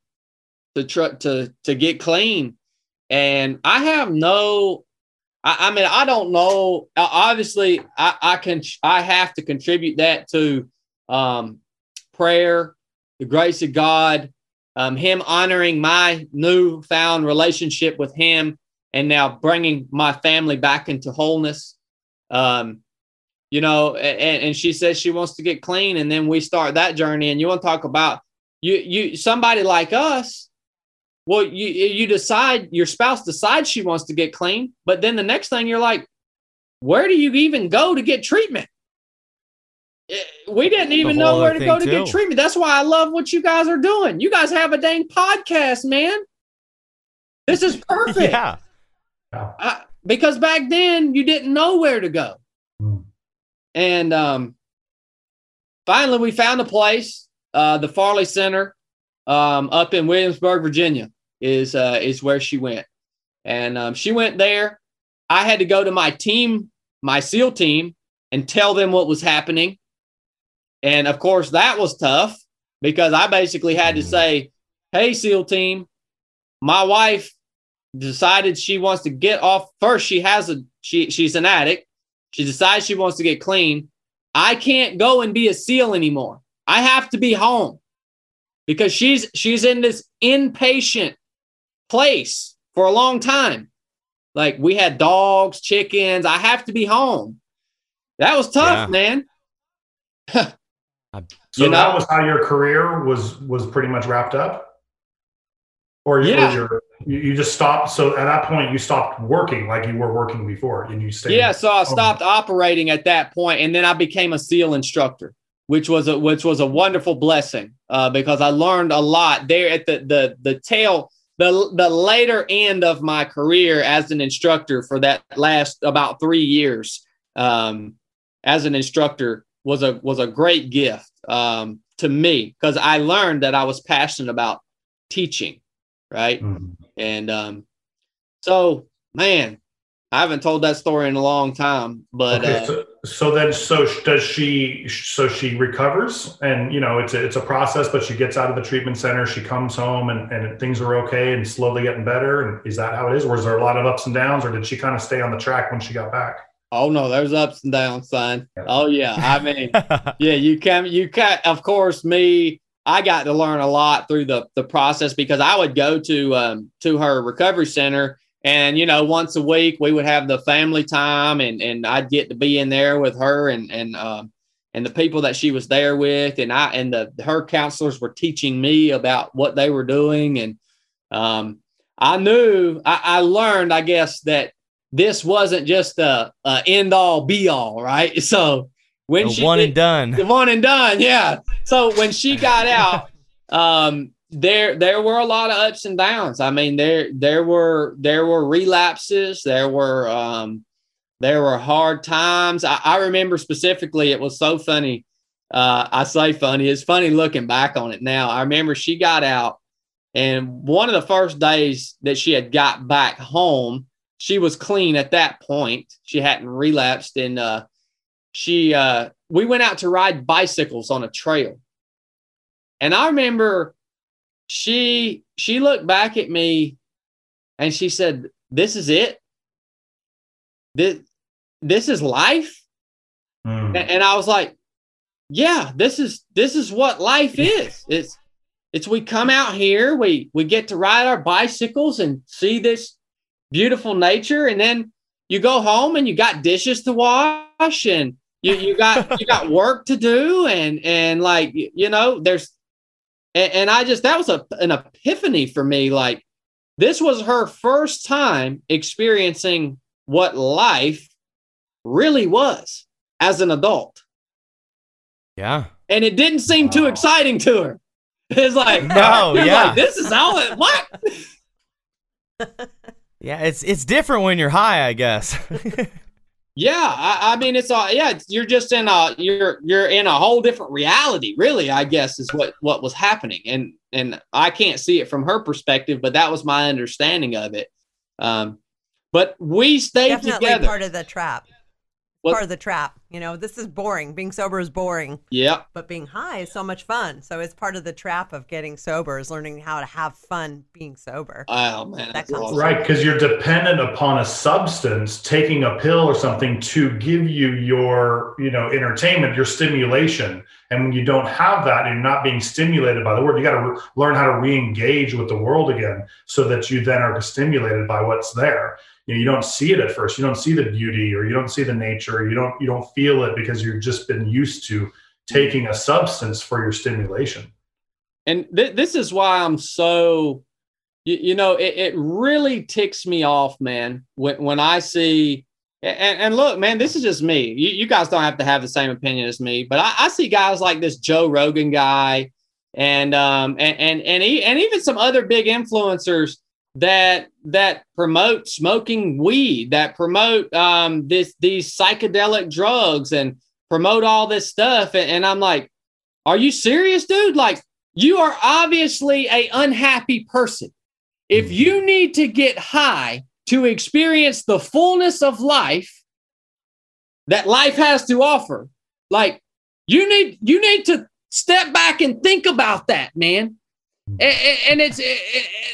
to tr- to to get clean, and I have no I, I mean, I don't know. Obviously, I, I can I have to contribute that to um, prayer, the grace of God, um, Him honoring my newfound relationship with Him, and now bringing my family back into wholeness. Um, you know, and, and she says she wants to get clean, and then we start that journey. And you want to talk about you you somebody like us well, you you decide your spouse decides she wants to get clean, but then the next thing you're like, where do you even go to get treatment? Eh, we didn't even know where to go to too. get treatment. That's why I love what you guys are doing. You guys have a dang podcast, man. This is perfect. yeah. I, because back then you didn't know where to go. Mm. And um, finally, we found a place, uh, the Farley Center um, up in Williamsburg, Virginia is uh, is where she went, and um, she went there. I had to go to my team, my SEAL team, and tell them what was happening, and of course that was tough because I basically had to say, "Hey, SEAL team, my wife decided she wants to get off. First, she has a she she's an addict. She decides she wants to get clean. I can't go and be a SEAL anymore. I have to be home." because she's she's in this inpatient place for a long time. Like we had dogs, chickens. I have to be home. That was tough, yeah. man. so you know? that was how your career was was pretty much wrapped up, or yeah. you you just stopped. So at that point, you stopped working like you were working before, and you stayed. Yeah, so I stopped operating at that point, and then I became a SEAL instructor which was a which was a wonderful blessing uh, because I learned a lot there at the the the tail the the later end of my career as an instructor for that last about three years um, as an instructor was a was a great gift um, to me because I learned that I was passionate about teaching, right? Mm-hmm. And um, so, man, I haven't told that story in a long time, but okay, uh, so, so, then, so does she? So she recovers, and you know, it's a, it's a process. But she gets out of the treatment center, she comes home, and, and things are okay and slowly getting better. And is that how it is, or is there a lot of ups and downs, or did she kind of stay on the track when she got back? Oh no, there's ups and downs, son. Oh yeah, I mean, yeah, you can, you can. Of course, me, I got to learn a lot through the the process because I would go to um, to her recovery center and you know once a week we would have the family time and and i'd get to be in there with her and and um and the people that she was there with and i and the her counselors were teaching me about what they were doing and um i knew i, I learned i guess that this wasn't just a, a end all be all right so when the she one did, and done the one and done yeah so when she got out um there there were a lot of ups and downs. I mean, there there were there were relapses, there were um there were hard times. I, I remember specifically it was so funny. Uh, I say funny, it's funny looking back on it now. I remember she got out, and one of the first days that she had got back home, she was clean at that point. She hadn't relapsed, and uh, she uh, we went out to ride bicycles on a trail. And I remember she she looked back at me and she said, "This is it. This this is life." Mm. And I was like, "Yeah, this is this is what life is. It's it's we come out here, we we get to ride our bicycles and see this beautiful nature, and then you go home and you got dishes to wash and you you got you got work to do, and and like you know, there's, and, and I just that was a an epiphany for me. Like this was her first time experiencing what life really was as an adult. Yeah. And it didn't seem too exciting to her. It's like, no, yeah. Like, this is how it, what? Yeah, it's it's different when you're high, I guess. yeah, I, I, mean, it's all yeah. you're just in a you're you're in a whole different reality, really. I guess is what what was happening, and and I can't see it from her perspective, but that was my understanding of it. Um, but we stayed Definitely together. Part of the trap what? Part of the trap. You know, this is boring. Being sober is boring. Yeah. But being high is so much fun. So it's part of the trap of getting sober is learning how to have fun being sober. Oh man, that's awesome. right. Because you're dependent upon a substance, taking a pill or something to give you your, you know, entertainment, your stimulation. And when you don't have that, and you're not being stimulated by the world. You got to re- learn how to re-engage with the world again, so that you then are stimulated by what's there you know you don't see it at first. You don't see the beauty or you don't see the nature. You don't you don't feel it because you've just been used to taking a substance for your stimulation. And th- this is why i'm so you, you know it, it, really ticks me off man when, when i see and, and look man this is just me. You, you, guys don't have to have the same opinion as me but I, I see guys like this joe rogan guy and um and and and, he, and even some other big influencers that that promote smoking weed, that promote um, this these psychedelic drugs, and promote all this stuff. And, and I'm like, are you serious, dude? Like, you are obviously a unhappy person. If you need to get high to experience the fullness of life that life has to offer, like you need you need to step back and think about that, man and, and it's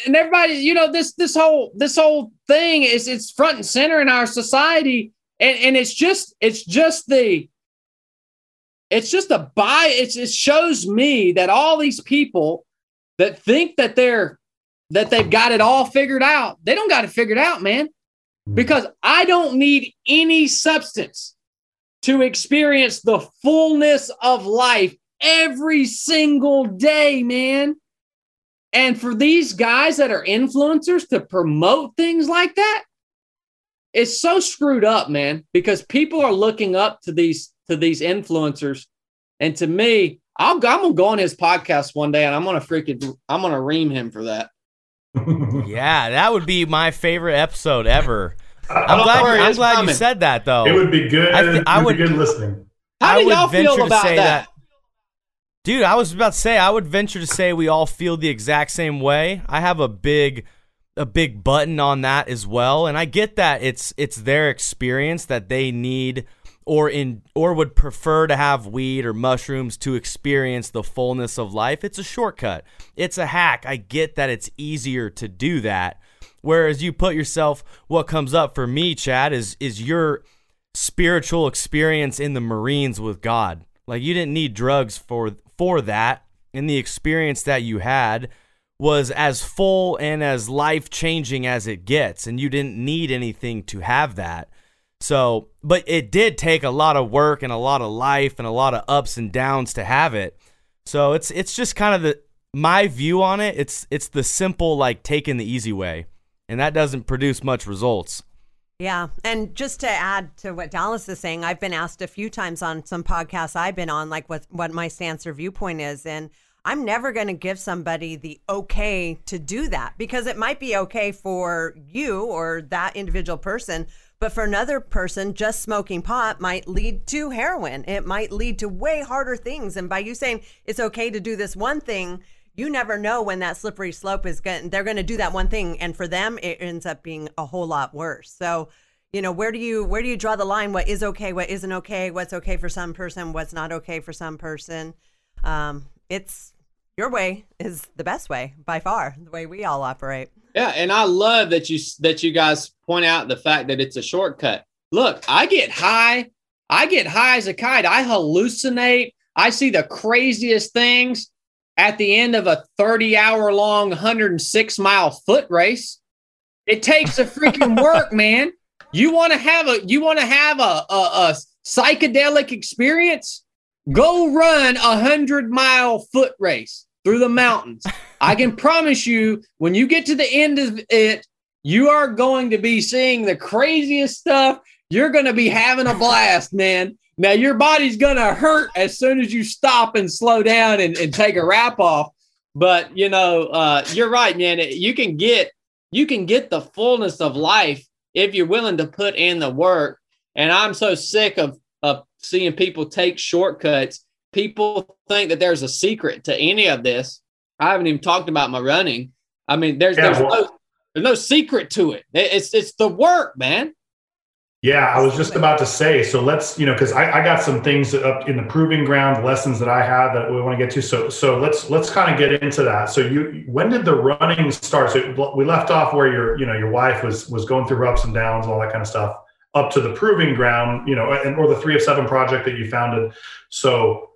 and everybody you know this this whole this whole thing is it's front and center in our society. And and it's just it's just the it's just a buy it's, it shows me that all these people that think that they're that they've got it all figured out they don't got it figured out man. Mm. because i don't need any substance to experience the fullness of life every single day man and for these guys that are influencers to promote things like that, it's so screwed up, man, because people are looking up to these to these influencers. And to me, I'll, I'm gonna go on his podcast one day and I'm gonna freaking I'm gonna ream him for that. yeah, that would be my favorite episode ever. I'm glad, I'm glad you said that though. It would be good. I, th- I would be good listening. How do y'all feel about that? that? Dude, I was about to say I would venture to say we all feel the exact same way. I have a big a big button on that as well, and I get that it's it's their experience that they need or in or would prefer to have weed or mushrooms to experience the fullness of life. It's a shortcut. It's a hack. I get that it's easier to do that. Whereas you put yourself what comes up for me, Chadd, is is your spiritual experience in the Marines with God. Like you didn't need drugs for for that and the experience that you had was as full and as life changing as it gets and you didn't need anything to have that. So, but it did take a lot of work and a lot of life and a lot of ups and downs to have it. So, it's it's just kind of the my view on it. It's it's the simple like taking the easy way. And that doesn't produce much results. Yeah. And just to add to what Dallas is saying, I've been asked a few times on some podcasts I've been on, like what, what my stance or viewpoint is. And I'm never going to give somebody the okay to do that because it might be okay for you or that individual person. But for another person, just smoking pot might lead to heroin. It might lead to way harder things. And by you saying it's okay to do this one thing, you never know when that slippery slope is going they're going to do that one thing and for them it ends up being a whole lot worse. So you know where do you where do you draw the line? What is okay what isn't okay? What's okay for some person what's not okay for some person? Um, it's your way is the best way by far the way we all operate. Yeah and i love that you that you guys point out the fact that it's a shortcut. Look i get high i get high as a kite. I hallucinate. I see the craziest things at the end of a 30 hour long 106 mile foot race. It takes a freaking work, man. You want to have a you want to have a, a, a psychedelic experience, go run a hundred mile foot race through the mountains. I can promise you, when you get to the end of it, you are going to be seeing the craziest stuff. You're going to be having a blast, man. Now, your body's going to hurt as soon as you stop and slow down and, and take a wrap off. But, you know, uh, you're right, man. You can get you can get the fullness of life if you're willing to put in the work. And I'm so sick of, of seeing people take shortcuts. People think that there's a secret to any of this. I haven't even talked about my running. I mean, there's yeah, there's well, no there's no secret to it. It's it's the work, man. Yeah, I was just about to say. So let's, you know, because I, I got some things up in the proving ground lessons that I have that we want to get to. So so let's let's kind of get into that. So you when did the running start? So we left off where your you know your wife was was going through ups and downs, all that kind of stuff, up to the proving ground, you know, and or the three of seven project that you founded. So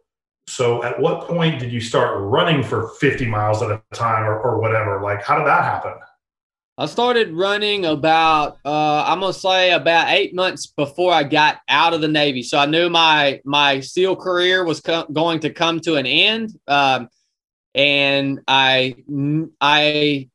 so at what point did you start running for 50 miles at a time or, or whatever? Like how did that happen? I started running about uh, I'm gonna say about eight months before I got out of the Navy. So I knew my my SEAL career was co- going to come to an end, um, and I I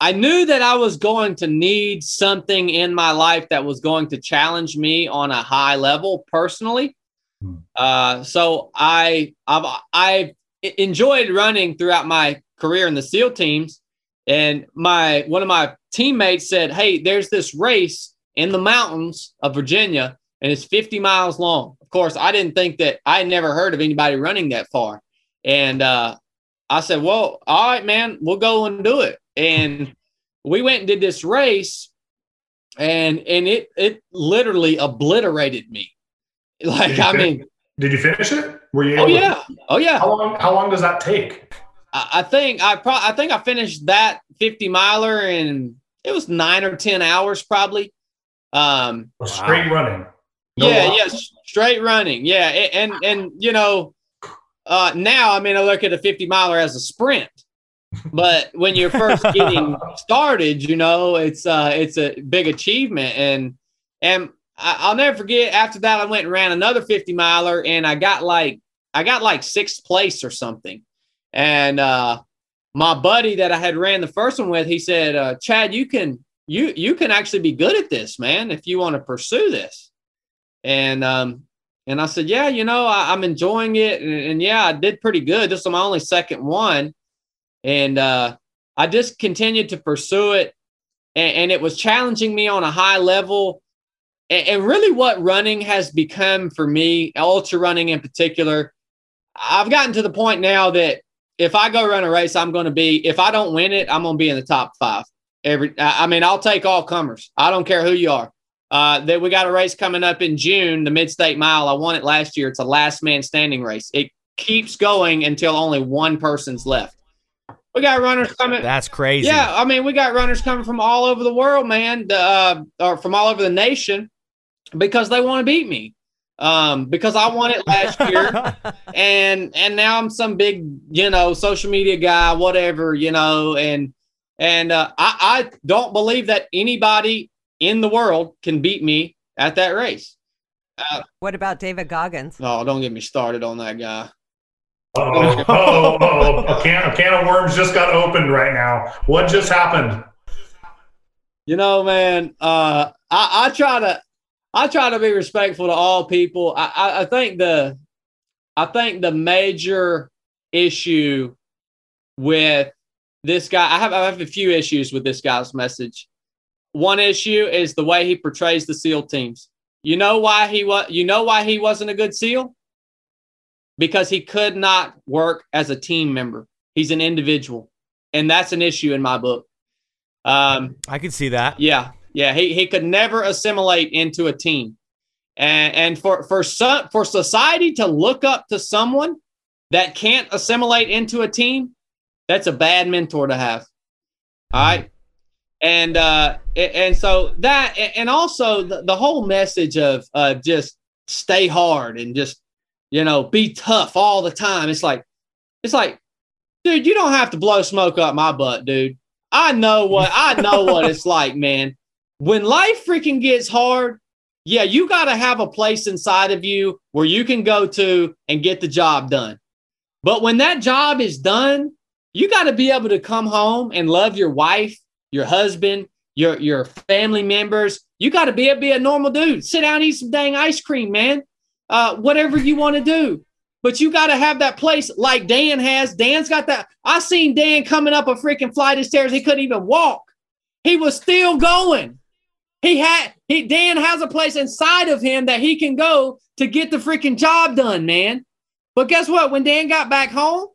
I knew that I was going to need something in my life that was going to challenge me on a high level personally. Hmm. Uh, so I I've I've enjoyed running throughout my career in the SEAL teams and my one of my teammates said, "Hey, there's this race in the mountains of Virginia, and it's 50 miles long." Of course, I didn't think that I had never heard of anybody running that far, and uh, I said, "Well, all right, man, we'll go and do it." And we went and did this race, and and it it literally obliterated me. Like I mean, did you finish it? Were you? oh yeah, to, oh yeah. How long? How long does that take? I think I pro- I think I finished that 50 miler in it was nine or 10 hours probably. Um, straight running. No yeah, yes, yeah, straight running. Yeah. And, and, you know, uh, now, I mean, I look at a 50 miler as a sprint, but when you're first getting started, you know, it's, uh, it's a big achievement. And, and I, will never forget after that, I went and ran another 50 miler and I got like, I got like sixth place or something. And uh, my buddy that I had ran the first one with, he said, uh, "Chadd, you can you you can actually be good at this, man, if you want to pursue this." And um, and I said, "Yeah, you know, I, am enjoying it, and, and, yeah, I did pretty good. This is my only second one, and uh, I just continued to pursue it, and, and it was challenging me on a high level." and really what running has become for me, ultra running in particular, I've gotten to the point now that if I go run a race, I'm going to be, if I don't win it, I'm going to be in the top five. Every, I mean, I'll take all comers. I don't care who you are. Uh, that we got a race coming up in June, the Mid State Mile. I won it last year. It's a last man standing race. It keeps going until only one person's left. We got runners coming. That's crazy. Yeah, I mean, we got runners coming from all over the world, man, uh, or from all over the nation, because they want to beat me um, because I won it last year, and and now I'm some big you know social media guy, whatever you know, and and uh, I I don't believe that anybody in the world can beat me at that race. Uh, what about David Goggins? Oh, don't get me started on that guy. Oh, oh, oh, a can, a can of worms just got opened right now. What just happened? You know, man, uh, I, I try to I try to be respectful to all people. I, I, I think the I think the major issue with this guy, I have I have a few issues with this guy's message. One issue is the way he portrays the SEAL teams. You know why he was you know why he wasn't a good SEAL? Because he could not work as a team member. He's an individual. And that's an issue in my book. Um, I can see that. Yeah. Yeah, he, he could never assimilate into a team. And, and for, for, some, for society to look up to someone that can't assimilate into a team, that's a bad mentor to have. All right. And uh, and so that and also the, the whole message of uh, just stay hard and just you know be tough all the time. It's like it's like, dude, you don't have to blow smoke up my butt, dude. I know what I know what it's like, man when life freaking gets hard, yeah, you got to have a place inside of you where you can go to and get the job done. But when that job is done, you got to be able to come home and love your wife, your husband, your your family members. You got to be a be a normal dude. Sit down, eat some dang ice cream, man. Uh, whatever you want to do. But you got to have that place like Dan has. Dan's got that. I seen Dan coming up a freaking flight of stairs. He couldn't even walk. He was still going. He had he Dan has a place inside of him that he can go to get the freaking job done, man. But guess what? When Dan got back home,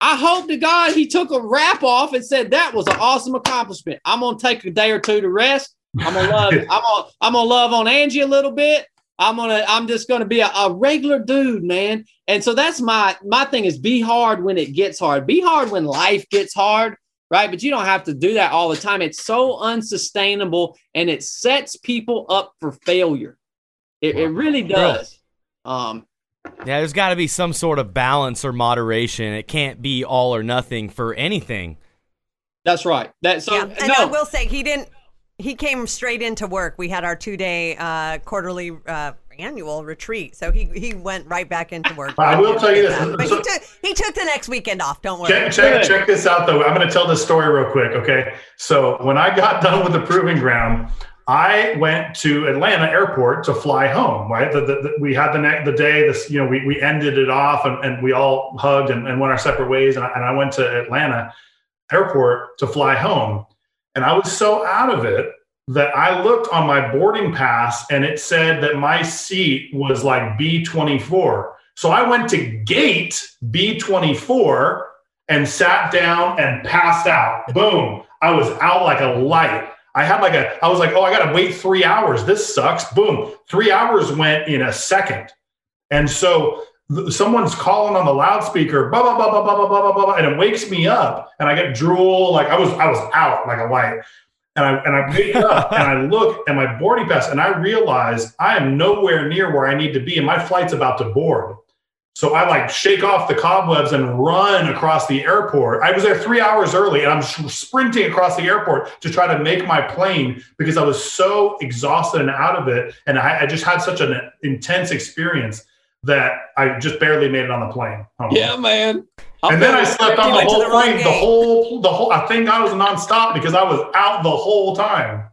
I hope to God he took a wrap off and said that was an awesome accomplishment. I'm gonna take a day or two to rest. I'm gonna love. I'm gonna I'm gonna love on Angie a little bit. I'm gonna I'm just gonna be a, a, regular dude, man. And so that's my my thing is be hard when it gets hard. Be hard when life gets hard right? But you don't have to do that all the time. It's so unsustainable and it sets people up for failure. It, it really does. Um, yeah, there's got to be some sort of balance or moderation. It can't be all or nothing for anything. That's right. That's so. Yeah, and no. I will say he didn't. He came straight into work. We had our two day uh, quarterly uh, annual retreat. So he he went right back into work. I will tell you this. But so, he, took, he took the next weekend off. Don't worry. Check, check, check this out, though. I'm going to tell this story real quick. Okay. So when I got done with the proving ground, I went to Atlanta airport to fly home, right? The, the, the, we had the next, the day, this, you know, we, we ended it off and, and we all hugged and, and went our separate ways. And I, and I went to Atlanta airport to fly home. And I was so out of it that I looked on my boarding pass and it said that my seat was like B24. So I went to gate B24 and sat down and passed out. Boom. I was out like a light. I had like a, I was like, oh, I got to wait three hours. This sucks. Boom. Three hours went in a second. And so th- someone's calling on the loudspeaker, blah, blah, blah, blah, blah, blah, blah, blah, blah, and it wakes me up and I get drool. Like I was, I was out like a light and I and I wake up and I look at my boarding pass and I realize I am nowhere near where I need to be and my flight's about to board. So I like shake off the cobwebs and run across the airport. I was there three hours early and I'm sprinting across the airport to try to make my plane because I was so exhausted and out of it. And I, I just had such an intense experience that I just barely made it on the plane. Yeah, man. I'm and then I slept on the whole the plane, the whole, the whole. I think I was nonstop because I was out the whole time.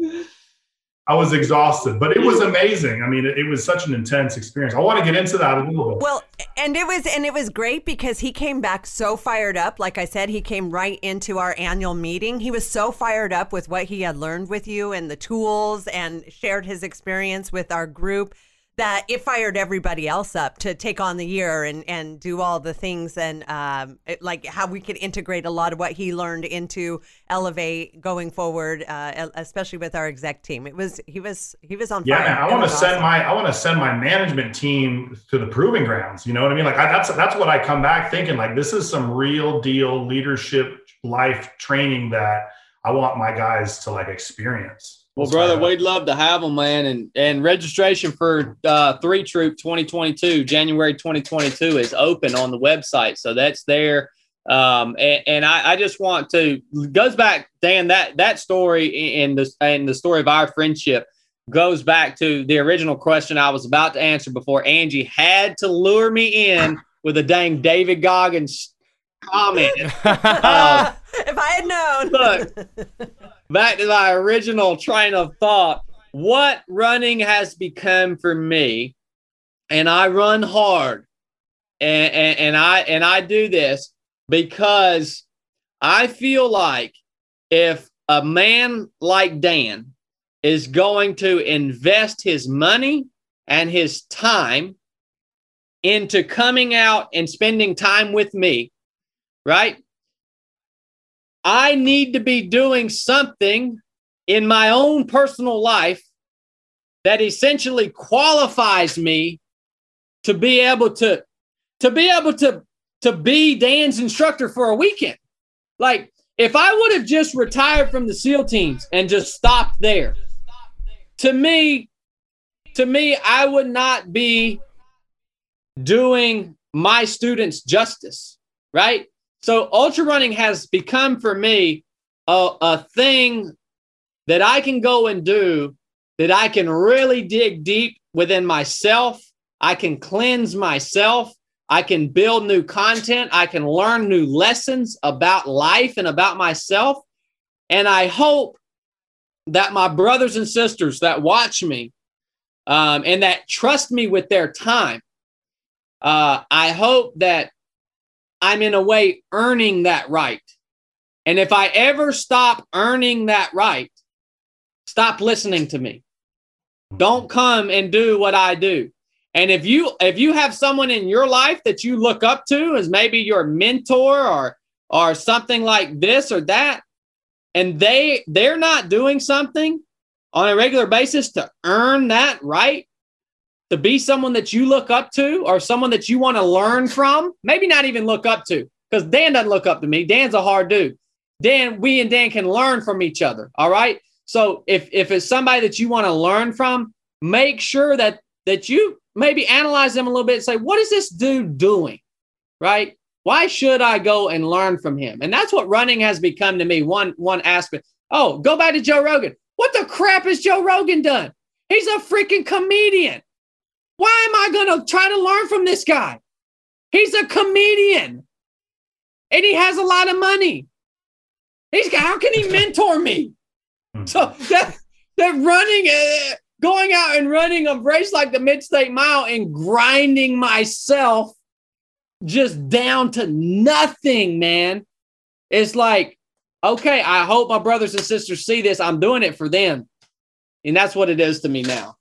I was exhausted, but it was amazing. I mean, it, it, was such an intense experience. I want to get into that a little bit. Well, and it was and it was great because he came back so fired up. Like I said, he came right into our annual meeting. He was so fired up with what he had learned with you and the tools and shared his experience with our group that it fired everybody else up to take on the year and, and do all the things and um, it, like how we could integrate a lot of what he learned into elevate going forward uh, especially with our exec team it was he was he was on yeah fire. Man, i want to send awesome. my i want to send my management team to the proving grounds you know what i mean like I, that's that's what i come back thinking like this is some real deal leadership life training that i want my guys to like experience well, brother, we'd love to have them, man. And and registration for uh, Three Troop 2022, January 2022, is open on the website, so that's there. Um, and, and I, I, just want to goes back, Dan. That that story in the and the story of our friendship goes back to the original question I was about to answer before Angie had to lure me in with a dang David Goggins comment. uh, if I had known. Look, back to my original train of thought. What running has become for me, and I run hard, and, and, and I and I do this because I feel like if a man like Dan is going to invest his money and his time into coming out and spending time with me, right? I need to be doing something in my own personal life that essentially qualifies me to be able to to be able to to be Dan's instructor for a weekend. Like if I would have just retired from the SEAL teams and just stopped there, to me, to me, I would not be doing my students justice, right? So ultra running has become for me a, a thing that I can go and do that I can really dig deep within myself. I can cleanse myself. I can build new content. I can learn new lessons about life and about myself. And I hope that my brothers and sisters that watch me um, and that trust me with their time, uh, I hope that I'm in a way earning that right. And if I ever stop earning that right, stop listening to me. Don't come and do what I do. And if you if you have someone in your life that you look up to as maybe your mentor or or something like this or that, and they they're not doing something on a regular basis to earn that right to be someone that you look up to or someone that you want to learn from maybe not even look up to because dan doesn't look up to me dan's a hard dude dan we and dan can learn from each other all right so if if it's somebody that you want to learn from make sure that that you maybe analyze them a little bit and say what is this dude doing right why should I go and learn from him? And that's what running has become to me. One one aspect. Oh, go back to Joe Rogan. What the crap has Joe Rogan done? He's a freaking comedian. Why am I going to try to learn from this guy? He's a comedian and he has a lot of money. He's how can he mentor me? Hmm. So that that running, uh, going out and running a race like the Mid State Mile and grinding myself just down to nothing, man. It's like, okay, I hope my brothers and sisters see this. I'm doing it for them. And that's what it is to me now.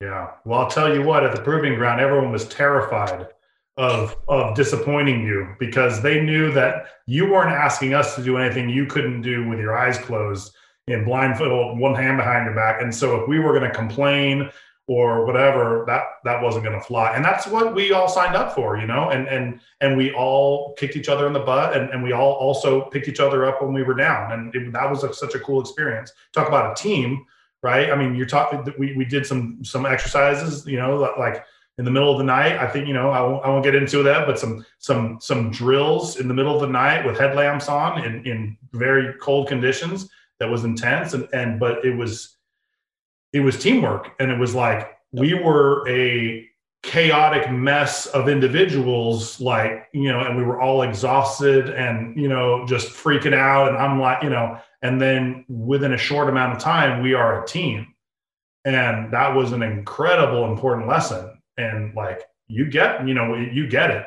Yeah. Well, I'll tell you what, at the proving ground, everyone was terrified of of disappointing you because they knew that you weren't asking us to do anything you couldn't do with your eyes closed and blindfold, one hand behind your back. And so if we were going to complain or whatever that that wasn't going to fly and that's what we all signed up for you know and and and we all kicked each other in the butt and, and we all also picked each other up when we were down and it, that was a, such a cool experience talk about a team right? I mean you're talking we, we did some some exercises you know like in the middle of the night. I think you know I won't, I won't get into that but some some some drills in the middle of the night with headlamps on in, in very cold conditions that was intense. And and but it was it was teamwork. And it was like we were a chaotic mess of individuals like you know and we were all exhausted and you know just freaking out. And i'm like you know and then within a short amount of time we are a team and that was an incredible important lesson and like you get you know you get it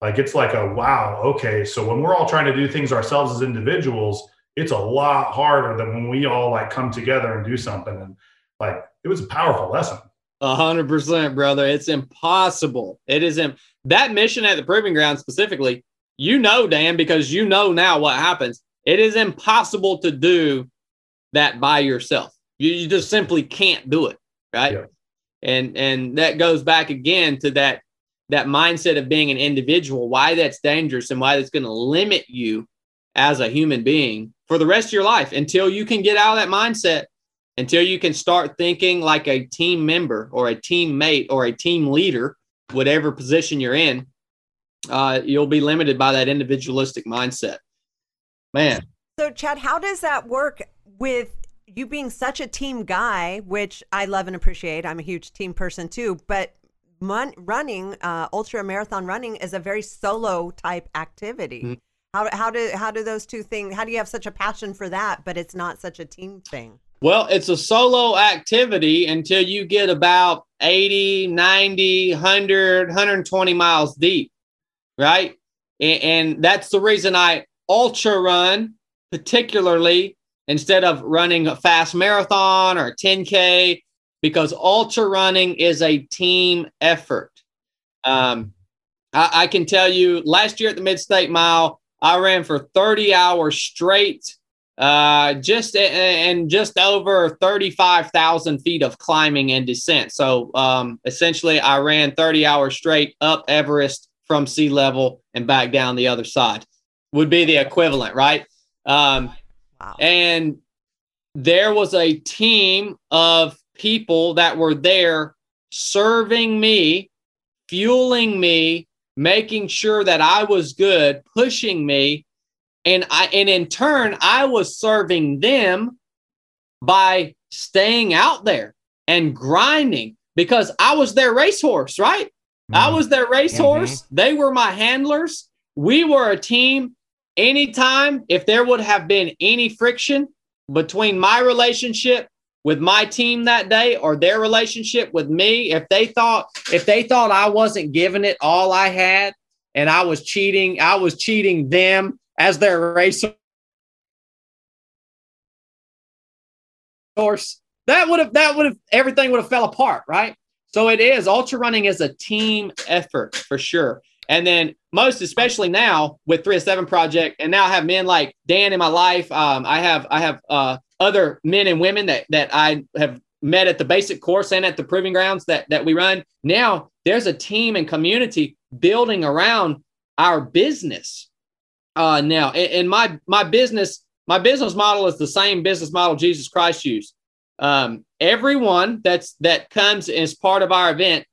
like it's like a wow okay so when we're all trying to do things ourselves as individuals it's a lot harder than when we all like come together and do something and like it was a powerful lesson. A hundred percent, brother. It's impossible. It isn't that mission at the proving ground specifically. You know, Dan, because you know now what happens. It is impossible to do that by yourself. You, you just simply can't do it, right? Yeah. And and that goes back again to that that mindset of being an individual. Why that's dangerous and why that's going to limit you as a human being for the rest of your life until you can get out of that mindset until you can start thinking like a team member or a teammate or a team leader, whatever position you're in, uh, you'll be limited by that individualistic mindset. Man. So, Chadd, how does that work with you being such a team guy, which I love and appreciate? I'm a huge team person too, but mon- running, uh, ultra marathon running is a very solo type activity. Mm-hmm. How, how do how do those two things? How do you have such a passion for that, but it's not such a team thing? Well, it's a solo activity until you get about 80, 90, 100, 120 miles deep, right? And, and that's the reason I ultra run, particularly instead of running a fast marathon or 10K, because ultra running is a team effort. Um, I, I can tell you last year at the Mid State Mile, I ran for 30 hours straight uh, just and just over 35,000 feet of climbing and descent. So um, essentially, I ran 30 hours straight up Everest from sea level and back down the other side, would be the equivalent, right? Um, wow. And there was a team of people that were there serving me, fueling me, making sure that I was good, pushing me and I and in turn I was serving them by staying out there, and grinding because I was their racehorse, right? Mm-hmm. I was their racehorse. Mm-hmm. They were my handlers. We were a team. Anytime, if there would have been any friction between my relationship with my team that day or their relationship with me, if they thought if they thought I wasn't giving it all I had and I was cheating, I was cheating them as their racer course That would have that would have everything would have fell apart, right? So it is ultra running is a team effort for sure. And then most especially now with three of seven project, and now I have men like Dan in my life. Um, I have I have uh, other men and women that that I have met at the basic course and at the proving grounds that that we run. Now there's a team and community building around our business. Uh, now, and, my my business my business model is the same business model Jesus Christ used. Um, everyone that's that comes as part of our event,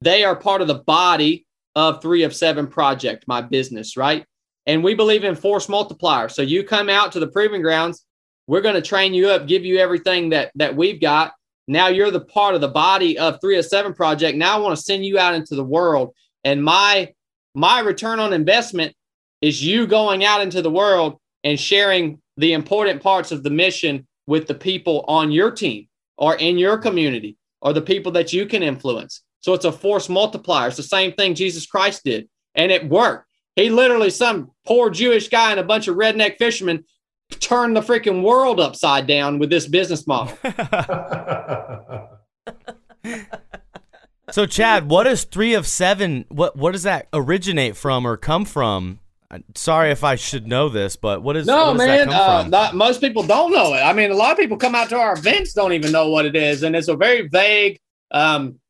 they are part of the body of Three of Seven Project, my business, right? And we believe in force multiplier. So you come out to the proving grounds, we're going to train you up, give you everything that that we've got. Now you're the part of the body of Three of Seven Project. Now I want to send you out into the world, and my my return on investment is you going out into the world and sharing the important parts of the mission with the people on your team or in your community or the people that you can influence. So it's a force multiplier. It's the same thing Jesus Christ did, and it worked. He literally, some poor Jewish guy and a bunch of redneck fishermen turned the freaking world upside down with this business model. so, Chadd, what is three of seven? What what does that originate from or come from? Sorry if I should know this, but what is no what man? Uh, not, most people don't know it. I mean, a lot of people come out to our events don't even know what it is, and it's a very vague, um,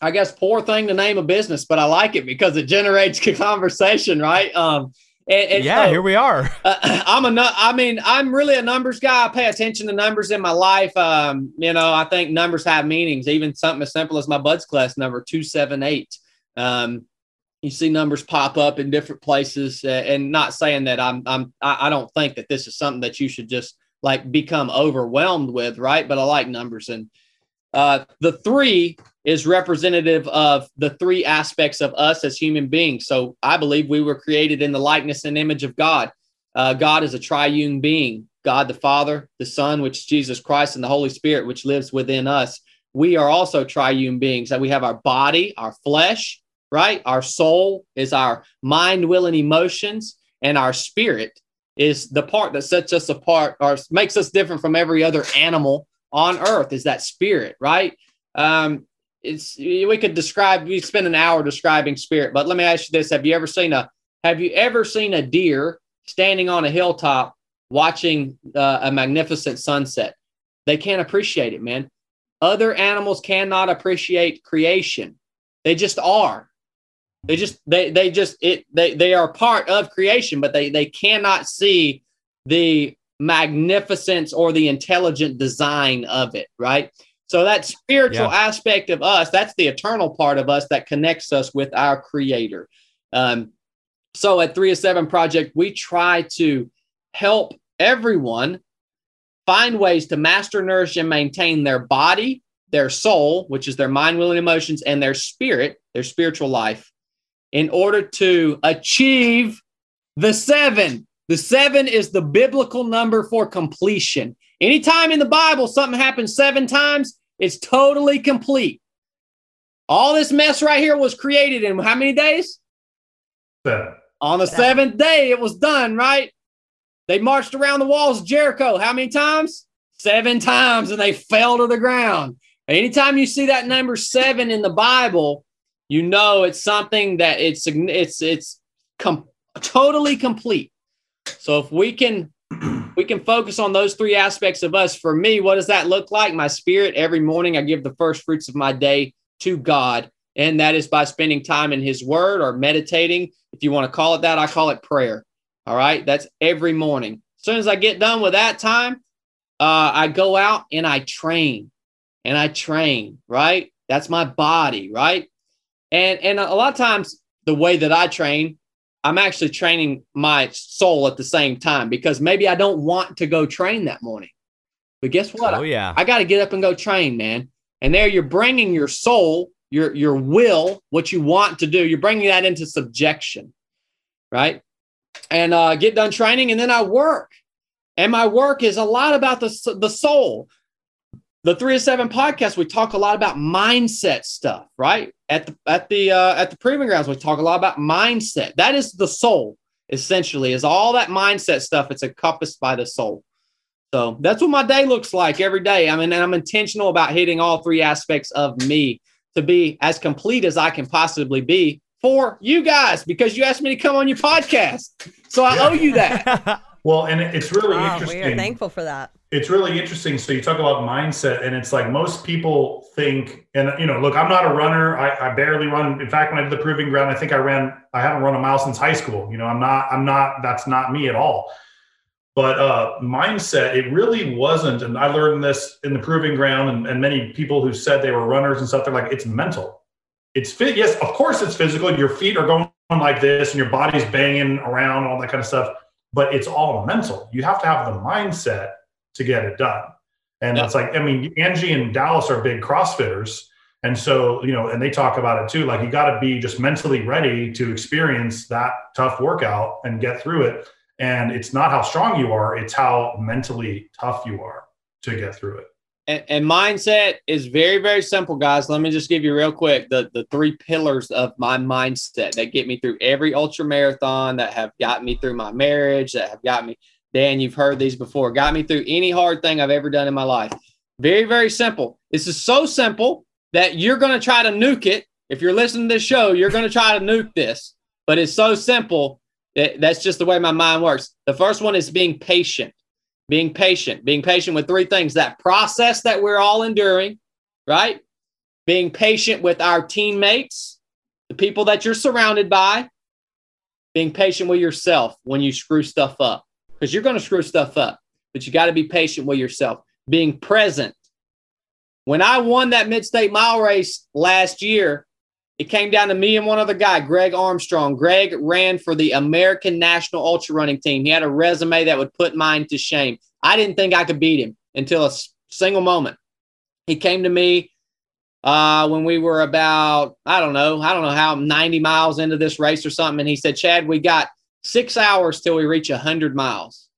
I guess, poor thing to name a business. But I like it because it generates conversation, right? Um, and, and yeah, so, here we are. uh, I'm a, I mean, I'm really a numbers guy. I pay attention to numbers in my life. Um, you know, I think numbers have meanings. Even something as simple as my BUD/S class number two seven eight. Um, you see numbers pop up in different places uh, and not saying that i'm i'm i don't think that this is something that you should just like become overwhelmed with right but i like numbers and uh, the three is representative of the three aspects of us as human beings. So i believe we were created in the likeness and image of god. Uh, god is a triune being. God the father the son which is jesus christ and the holy spirit which lives within us. We are also triune beings that we have our body our flesh right? Our soul is our mind, will, and emotions, and our spirit is the part that sets us apart or makes us different from every other animal on earth is that spirit, right? Um, it's we could describe we spend an hour describing spirit, but let me ask you this: Have you ever seen a Have you ever seen a deer standing on a hilltop watching uh, a magnificent sunset? They can't appreciate it, man. Other animals cannot appreciate creation. They just are. They just they they just it they they are part of creation, but they they cannot see the magnificence or the intelligent design of it, right? So that spiritual yeah. aspect of us, that's the eternal part of us that connects us with our creator. Um, so at 3 of 7 Project, we try to help everyone find ways to master, nourish, and maintain their body, their soul, which is their mind, will, and emotions, and their spirit, their spiritual life, in order to achieve the seven. The seven is the biblical number for completion. Anytime in the Bible something happens seven times, it's totally complete. All this mess right here was created in how many days? Seven. On the seventh day, it was done, right? They marched around the walls of Jericho how many times? Seven times, and they fell to the ground. Anytime you see that number seven in the Bible, you know it's something that it's it's it's com- totally complete so if we can we can focus on those three aspects of us for me what does that look like? My spirit every morning i give the first fruits of my day to god and that is by spending time in his word or meditating. If you want to call it that i call it prayer. All right? That's every morning. As soon as i get done with that time uh, i go out and i train and i train right? That's my body right? And and a lot of times the way that I train, I'm actually training my soul at the same time because maybe I don't want to go train that morning. But guess what? Oh yeah. I, I got to get up and go train, man. And there you're bringing your soul, your, your will, what you want to do, you're bringing that into subjection, right? And uh, get done training. And then I work. And my work is a lot about the, the soul. The three to seven podcast, we talk a lot about mindset stuff, right? At the at the uh, at the proving grounds, we talk a lot about mindset. That is the soul, essentially, is all that mindset stuff. It's encompassed by the soul. So that's what my day looks like every day. I mean, and I'm intentional about hitting all three aspects of me to be as complete as I can possibly be for you guys because you asked me to come on your podcast. So I yeah. owe you that. well, and it's really interesting. We are thankful for that. It's really interesting. So you talk about mindset, and it's like most people think, and you know, look, I'm not a runner. I, I barely run. In fact, when I did the proving ground, I think I ran. I haven't run a mile since high school. You know, I'm not. I'm not. That's not me at all. But uh, mindset, it really wasn't. And I learned this in the proving ground, and, and many people who said they were runners and stuff, they're like, it's mental. It's fit. Yes, of course it's physical. Your feet are going like this, and your body's banging around, all that kind of stuff. But it's all mental. You have to have the mindset to get it done. And yeah. it's like, I mean, Angie and Dallas are big CrossFitters. And so, you know, and they talk about it too. Like, you got to be just mentally ready to experience that tough workout and get through it. And it's not how strong you are, it's how mentally tough you are to get through it. And, and, mindset is very, very simple, guys. Let me just give you real quick the, the three pillars of my mindset that get me through every ultra marathon, that have got me through my marriage, that have got me, Dan, you've heard these before, got me through any hard thing I've ever done in my life. Very, very simple. This is so simple that you're going to try to nuke it. If you're listening to this show, you're going to try to nuke this, but it's so simple that that's just the way my mind works. The first one is being patient, being patient, being patient with three things that process that we're all enduring, right? Being patient with our teammates, the people that you're surrounded by, being patient with yourself when you screw stuff up, because you're going to screw stuff up, but you got to be patient with yourself, being present. When I won that mid state mile race last year, it came down to me and one other guy, Greg Armstrong. Greg ran for the American National Ultra Running Team. He had a resume that would put mine to shame. I didn't think I could beat him until a single moment. He came to me uh, when we were about, I don't know, I don't know how, 90 miles into this race or something. And he said, Chadd, we got six hours till we reach 100 miles.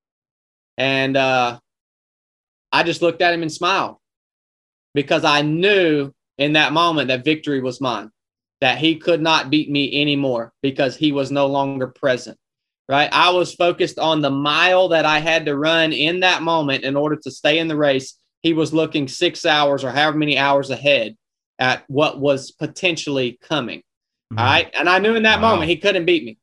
And uh, I just looked at him and smiled because I knew in that moment that victory was mine that he could not beat me anymore because he was no longer present. Right. I was focused on the mile that I had to run in that moment in order to stay in the race. He was looking six hours or however many hours ahead at what was potentially coming. Mm-hmm. All right. And I knew in that wow. moment he couldn't beat me.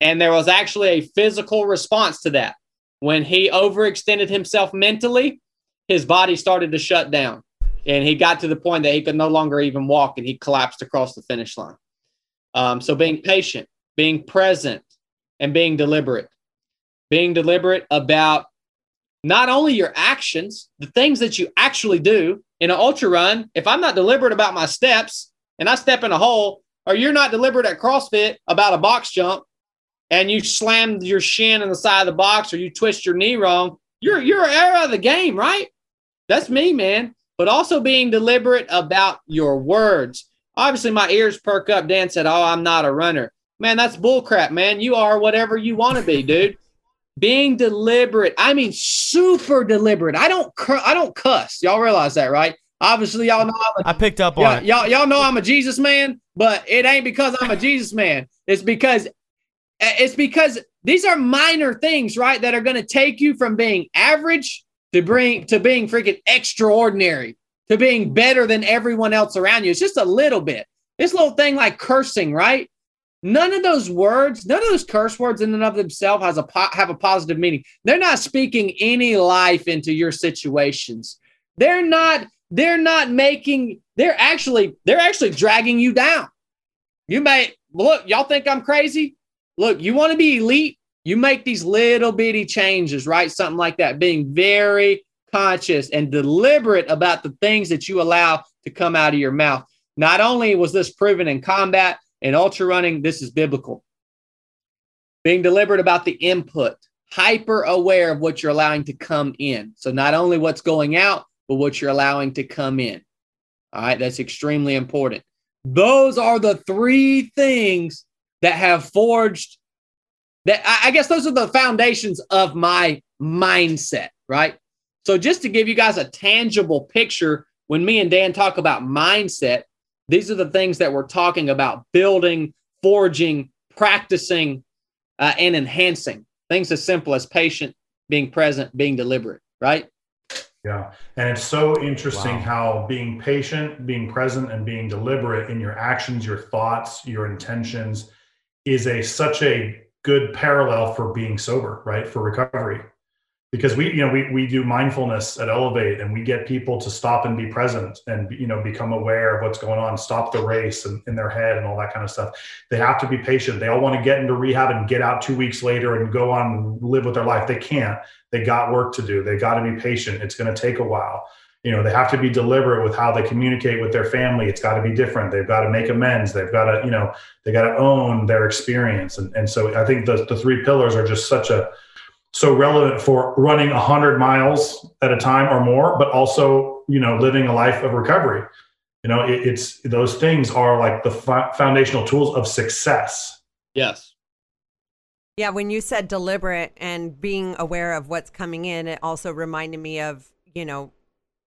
And there was actually a physical response to that. When he overextended himself mentally, his body started to shut down and he got to the point that he could no longer even walk and he collapsed across the finish line. Um, so being patient, being present, and being deliberate, being deliberate about not only your actions, the things that you actually do in an ultra run. If I'm not deliberate about my steps and I step in a hole, or you're not deliberate at CrossFit about a box jump and you slam your shin in the side of the box or you twist your knee wrong, you're you're out of the game, right? That's me, man but also being deliberate about your words. Obviously, my ears perk up. Dan said, Oh, I'm not a runner. Man, that's bullcrap, man. You are whatever you want to be, dude. being deliberate. I mean, super deliberate. I don't, I don't cuss. Y'all realize that, right? Obviously, y'all know I'm a, I picked up on y'all, it. Y'all, y'all know I'm a Jesus man, but it ain't because I'm a Jesus man. It's because it's because these are minor things, right? That are going to take you from being average to bring to being freaking extraordinary, to being better than everyone else around you. It's just a little bit. This little thing like cursing, right? None of those words, none of those curse words in and of themselves has a po- have a positive meaning. They're not speaking any life into your situations. They're not they're not making they're actually they're actually dragging you down. You may look, y'all think I'm crazy? Look, you want to be elite? You make these little bitty changes, right? Something like that, being very conscious and deliberate about the things that you allow to come out of your mouth. Not only was this proven in combat and ultra running, this is biblical. Being deliberate about the input, hyper aware of what you're allowing to come in. So, not only what's going out, but what you're allowing to come in. All right, that's extremely important. Those are the three things that have forged that I guess those are the foundations of my mindset, right? So just to give you guys a tangible picture, when me and Dan talk about mindset, these are the things that we're talking about building, forging, practicing, uh, and enhancing. Things as simple as patient, being present, being deliberate, right? Yeah. And it's so interesting wow. how being patient, being present, and being deliberate in your actions, your thoughts, your intentions is a such a good parallel for being sober, right? For recovery. Because we, you know, we we do mindfulness at Elevate and we get people to stop and be present and you know become aware of what's going on, stop the race and, in their head and all that kind of stuff. They have to be patient. They all want to get into rehab and get out two weeks later and go on and live with their life. They can't they got work to do. They got to be patient. It's going to take a while. You know, they have to be deliberate with how they communicate with their family. It's got to be different. They've got to make amends. They've got to, you know, they got to own their experience. And, and so I think the, the three pillars are just such a, so relevant for running 100 miles at a time or more, but also, you know, living a life of recovery. You know, it, it's those things are like the foundational tools of success. Yes. Yeah, when you said deliberate and being aware of what's coming in, it also reminded me of, you know,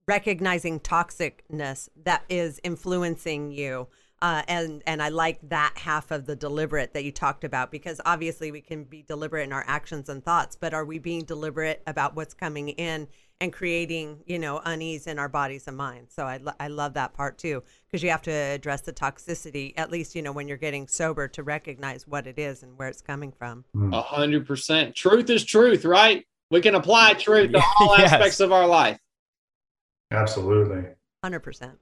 recognizing toxicness that is influencing you. Uh, and and I like that half of the deliberate that you talked about because obviously we can be deliberate in our actions and thoughts, but are we being deliberate about what's coming in and creating you know unease in our bodies and minds? So i, lo- I love that part too because you have to address the toxicity at least you know when you're getting sober to recognize what it is and where it's coming from. A hundred percent. Truth is truth right? We can apply truth to all yes. aspects of our life absolutely 100%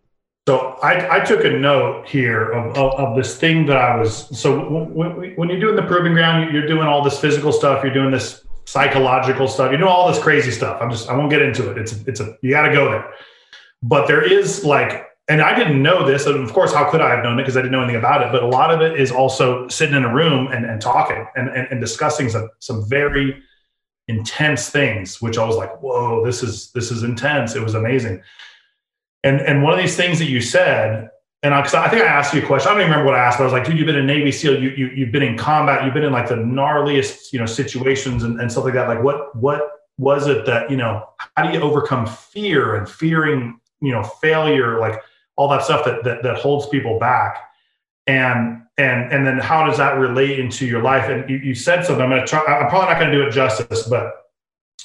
so I, I took a note here of, of, of, this thing that I was. So when, when you're doing the proving ground, you're doing all this physical stuff. You're doing this psychological stuff. You know all this crazy stuff. I'm just I won't get into it. It's it's a you got to go there. But there is like and I didn't know this, and of course, how could I have known it because I didn't know anything about it? But a lot of it is also sitting in a room and, and talking and, and, and discussing some some very intense things, which I was like, whoa, this is this is intense. It was amazing. And and one of these things that you said and I, I think I asked you a question. I don't even remember what I asked, but I was like, dude, you've been a Navy SEAL. You, you, you've been in combat. You've been in like the gnarliest, you know, situations and, and stuff like that. Like what, what was it that, you know, how do you overcome fear and fearing, you know, failure, like all that stuff that, that, that holds people back. And, and, and then how does that relate into your life? And you, you said something, I'm to try, I'm probably not to do it justice, but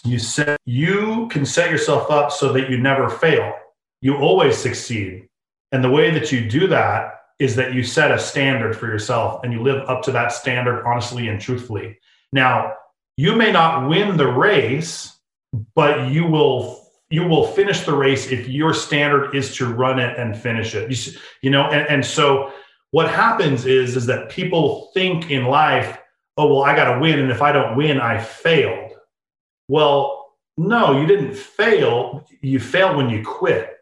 you said you can set yourself up so that you never fail. You always succeed and the way that you do that is that you set a standard for yourself and you live up to that standard honestly and truthfully. Now, you may not win the race, but you will you will finish the race if your standard is to run it and finish it. You, you know, and, and so what happens is is that people think in life, oh well, I got to win, and if I don't win, I failed. Well, no, you didn't fail. You failed when you quit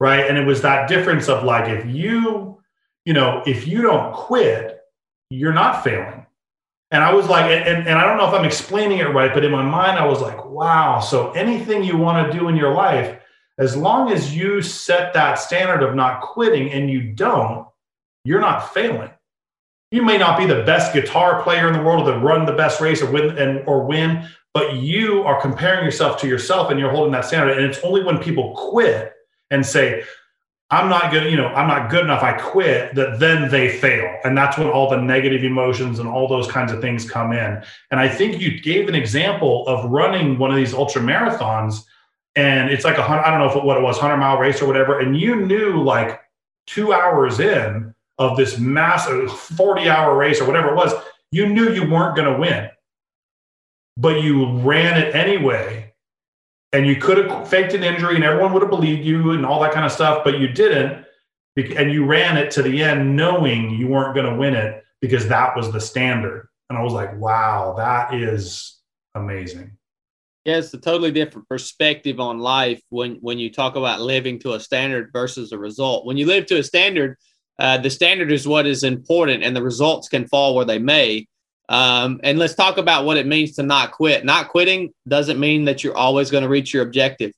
right and it was that difference of like if you you know if you don't quit you're not failing and i was like and, and i don't know if i'm explaining it right but in my mind i was like wow so anything you want to do in your life as long as you set that standard of not quitting and you don't you're not failing you may not be the best guitar player in the world or run the best race or win and or win but you are comparing yourself to yourself and you're holding that standard and it's only when people quit and say, I'm not good, you know, I'm not good enough, I quit, that then they fail. And that's when all the negative emotions and all those kinds of things come in. And I think you gave an example of running one of these ultra marathons, and it's like a hundred, I don't know if it, what it was, 100 mile race or whatever. And you knew like two hours in of this massive 40 hour race or whatever it was, you knew you weren't going to win, but you ran it anyway and you could have faked an injury and everyone would have believed you and all that kind of stuff, but you didn't. And you ran it to the end knowing you weren't going to win it because that was the standard. And I was like, wow, that is amazing. Yeah, it's a totally different perspective on life when when you talk about living to a standard versus a result. When you live to a standard, uh, the standard is what is important, and the results can fall where they may. Um, and let's talk about what it means to not quit. Not quitting doesn't mean that you're always going to reach your objective.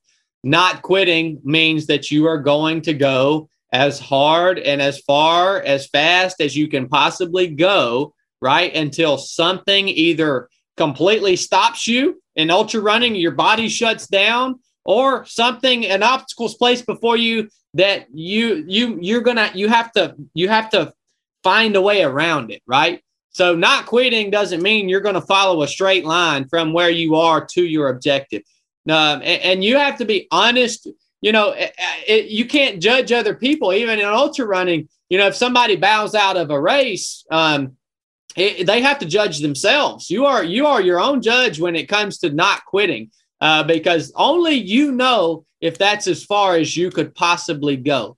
not quitting means that you are going to go as hard and as far as fast as you can possibly go, right? Until something either completely stops you in ultra running, your body shuts down, or something, an obstacle's placed before you that you you you're gonna you have to you have to find a way around it, right? So not quitting doesn't mean you're going to follow a straight line from where you are to your objective. Um, and, and, you have to be honest. You know, it, it, you can't judge other people, even in ultra running. You know, if somebody bows out of a race, um, it, they have to judge themselves. You are you are your own judge when it comes to not quitting, uh, because only you know if that's as far as you could possibly go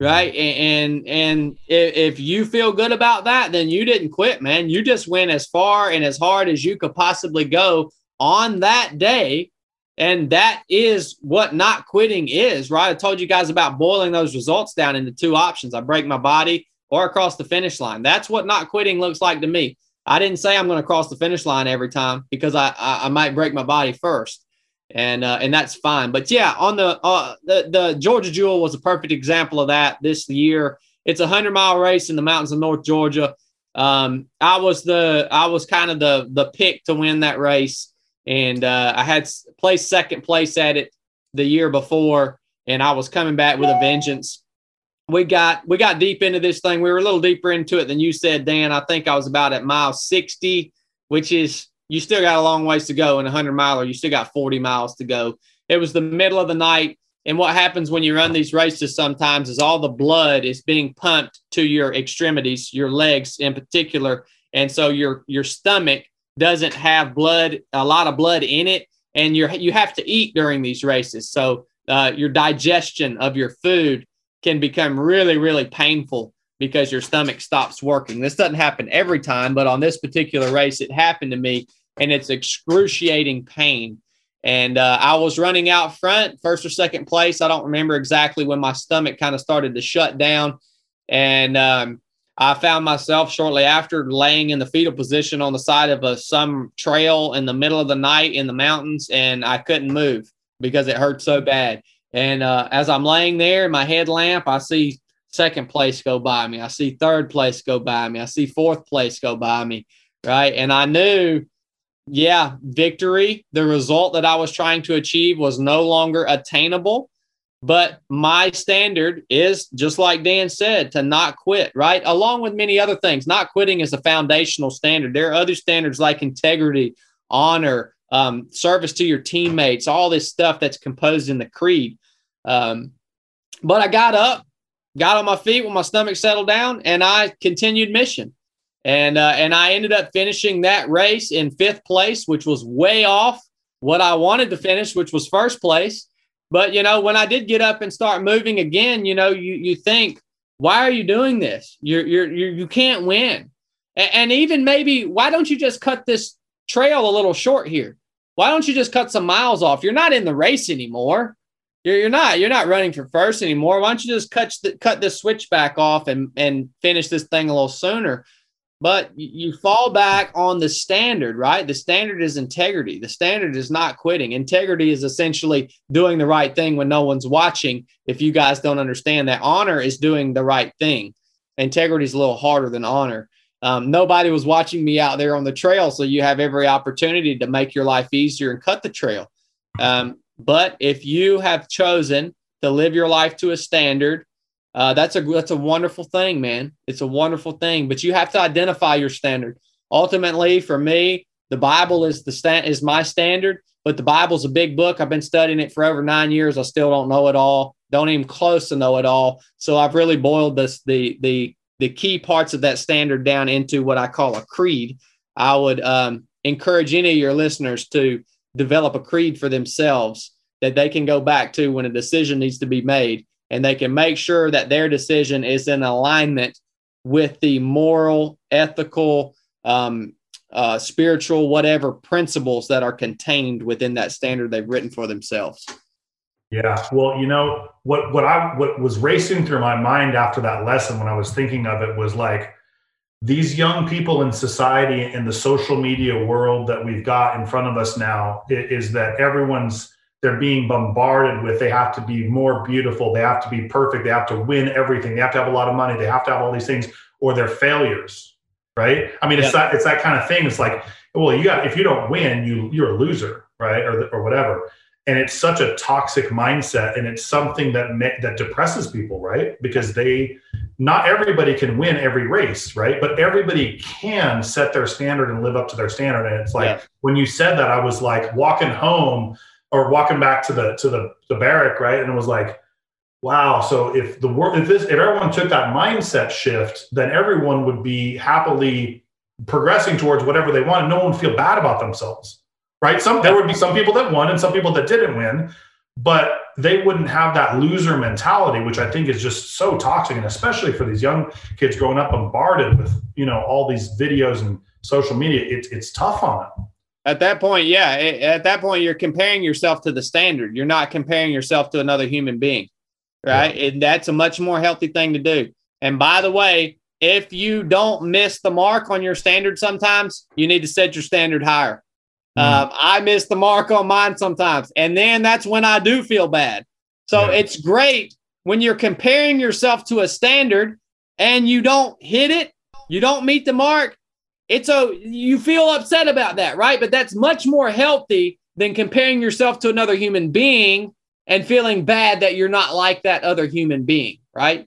right? And and if you feel good about that, then you didn't quit, man. You just went as far and as hard as you could possibly go on that day. And that is what not quitting is, right? I told you guys about boiling those results down into two options. I break my body or across the finish line. That's what not quitting looks like to me. I didn't say I'm going to cross the finish line every time because I, I, I might break my body first and uh, and that's fine. But yeah, on the uh, the the Georgia Jewel was a perfect example of that this year. It's a hundred mile race in the mountains of North Georgia. Um, I was the I was kind of the the pick to win that race, and uh, I had placed second place at it the year before, and I was coming back with a vengeance. We got we got deep into this thing. We were a little deeper into it than you said, Dan. I think I was about at mile sixty, which is you still got a long ways to go in a 100 miler. You still got 40 miles to go. It was the middle of the night. And what happens when you run these races sometimes is all the blood is being pumped to your extremities, your legs in particular. And so your your stomach doesn't have blood, a lot of blood in it, and you you have to eat during these races. So uh, your digestion of your food can become really really painful because your stomach stops working. This doesn't happen every time, but on this particular race, it happened to me and it's excruciating pain. And uh, I was running out front, first or second place. I don't remember exactly when my stomach kind of started to shut down. And um, I found myself shortly after laying in the fetal position on the side of a some trail in the middle of the night in the mountains, and I couldn't move because it hurt so bad. And uh, as I'm laying there in my headlamp, I see second place go by me. I see third place go by me. I see fourth place go by me. Right. And I knew yeah, victory, the result that I was trying to achieve was no longer attainable. But my standard is just like Dan said, to not quit, right? Along with many other things. Not quitting is a foundational standard. There are other standards like integrity, honor, um, service to your teammates, all this stuff that's composed in the creed. Um, but I got up, got on my feet when my stomach settled down, and I continued mission and uh, and I ended up finishing that race in fifth place, which was way off what I wanted to finish, which was first place. But you know, when I did get up and start moving again, you know, you you think, why are you doing this? You're you're, you're you can't win, and, and even maybe why don't you just cut this trail a little short here? Why don't you just cut some miles off? You're not in the race anymore. You're, you're not you're not running for first anymore. Why don't you just cut cut this switchback off and and finish this thing a little sooner? But you fall back on the standard, right? The standard is integrity. The standard is not quitting. Integrity is essentially doing the right thing when no one's watching. If you guys don't understand that, honor is doing the right thing. Integrity is a little harder than honor. Um, nobody was watching me out there on the trail, so you have every opportunity to make your life easier and cut the trail. Um, but if you have chosen to live your life to a standard uh, that's a that's a wonderful thing, man. It's a wonderful thing, but you have to identify your standard. Ultimately, for me, the Bible is the stand is my standard, but the Bible's a big book. I've been studying it for over nine years. I still don't know it all. Don't even close to know it all. So I've really boiled this the the the key parts of that standard down into what I call a creed. I would um, encourage any of your listeners to develop a creed for themselves that they can go back to when a decision needs to be made and they can make sure that their decision is in alignment with the moral, ethical, um, uh, spiritual, whatever principles that are contained within that standard they've written for themselves. Yeah, well, you know what what I what was racing through my mind after that lesson when I was thinking of it was like these young people in society in the social media world that we've got in front of us now is that everyone's they're being bombarded with they have to be more beautiful, they have to be perfect, they have to win everything, they have to have a lot of money, they have to have all these things, or they're failures, right? I mean, it's that it's that kind of thing. It's like, well, you got if you don't win, you you're a loser, right, or or whatever. And it's such a toxic mindset, and it's something that that depresses people, right? Because they not everybody can win every race, right? But everybody can set their standard and live up to their standard. And it's like yeah. when you said that, I was like walking home or walking back to the to the, the barrack, right? And it was like, wow. So if the world if this if everyone took that mindset shift, then everyone would be happily progressing towards whatever they want. And no one would feel bad about themselves. Right. Some there would be some people that won and some people that didn't win, but they wouldn't have that loser mentality, which I think is just so toxic, and especially for these young kids growing up bombarded with you know all these videos and social media. It's it's tough on them. At that point, yeah. At that point, you're comparing yourself to the standard. You're not comparing yourself to another human being, right? Yeah. And that's a much more healthy thing to do. And by the way, if you don't miss the mark on your standard sometimes, you need to set your standard higher. Mm. Um, I miss the mark on mine sometimes. And then that's when I do feel bad. So yeah. it's great when you're comparing yourself to a standard and you don't hit it, you don't meet the mark. It's a you feel upset about that, right? But that's much more healthy than comparing yourself to another human being and feeling bad that you're not like that other human being, right?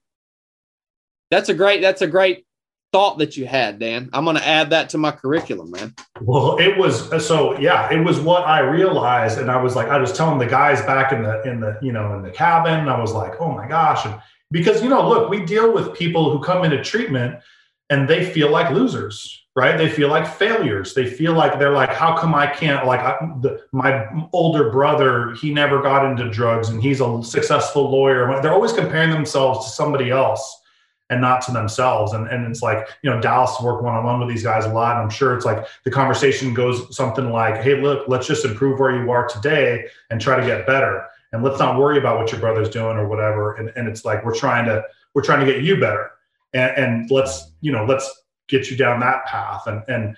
That's a great that's a great thought that you had, Dan. I'm going to add that to my curriculum, man. Well, it was uh, so yeah, it was what I realized, and I was like, I was telling the guys back in the in the you know in the cabin, and I was like, oh my gosh, and because you know, look, we deal with people who come into treatment and they feel like losers. Right? They feel like failures. They feel like they're like, how come I can't? Like I, the, my older brother, he never got into drugs, and he's a successful lawyer. They're always comparing themselves to somebody else and not to themselves. And, and it's like, you know, Dallas worked one on one with these guys a lot. And I'm sure it's like the conversation goes something like, hey, look, let's just improve where you are today and try to get better. And let's not worry about what your brother's doing or whatever. And, and it's like, we're trying to, we're trying to get you better. And, and let's, you know, let's get you down that path. And, and,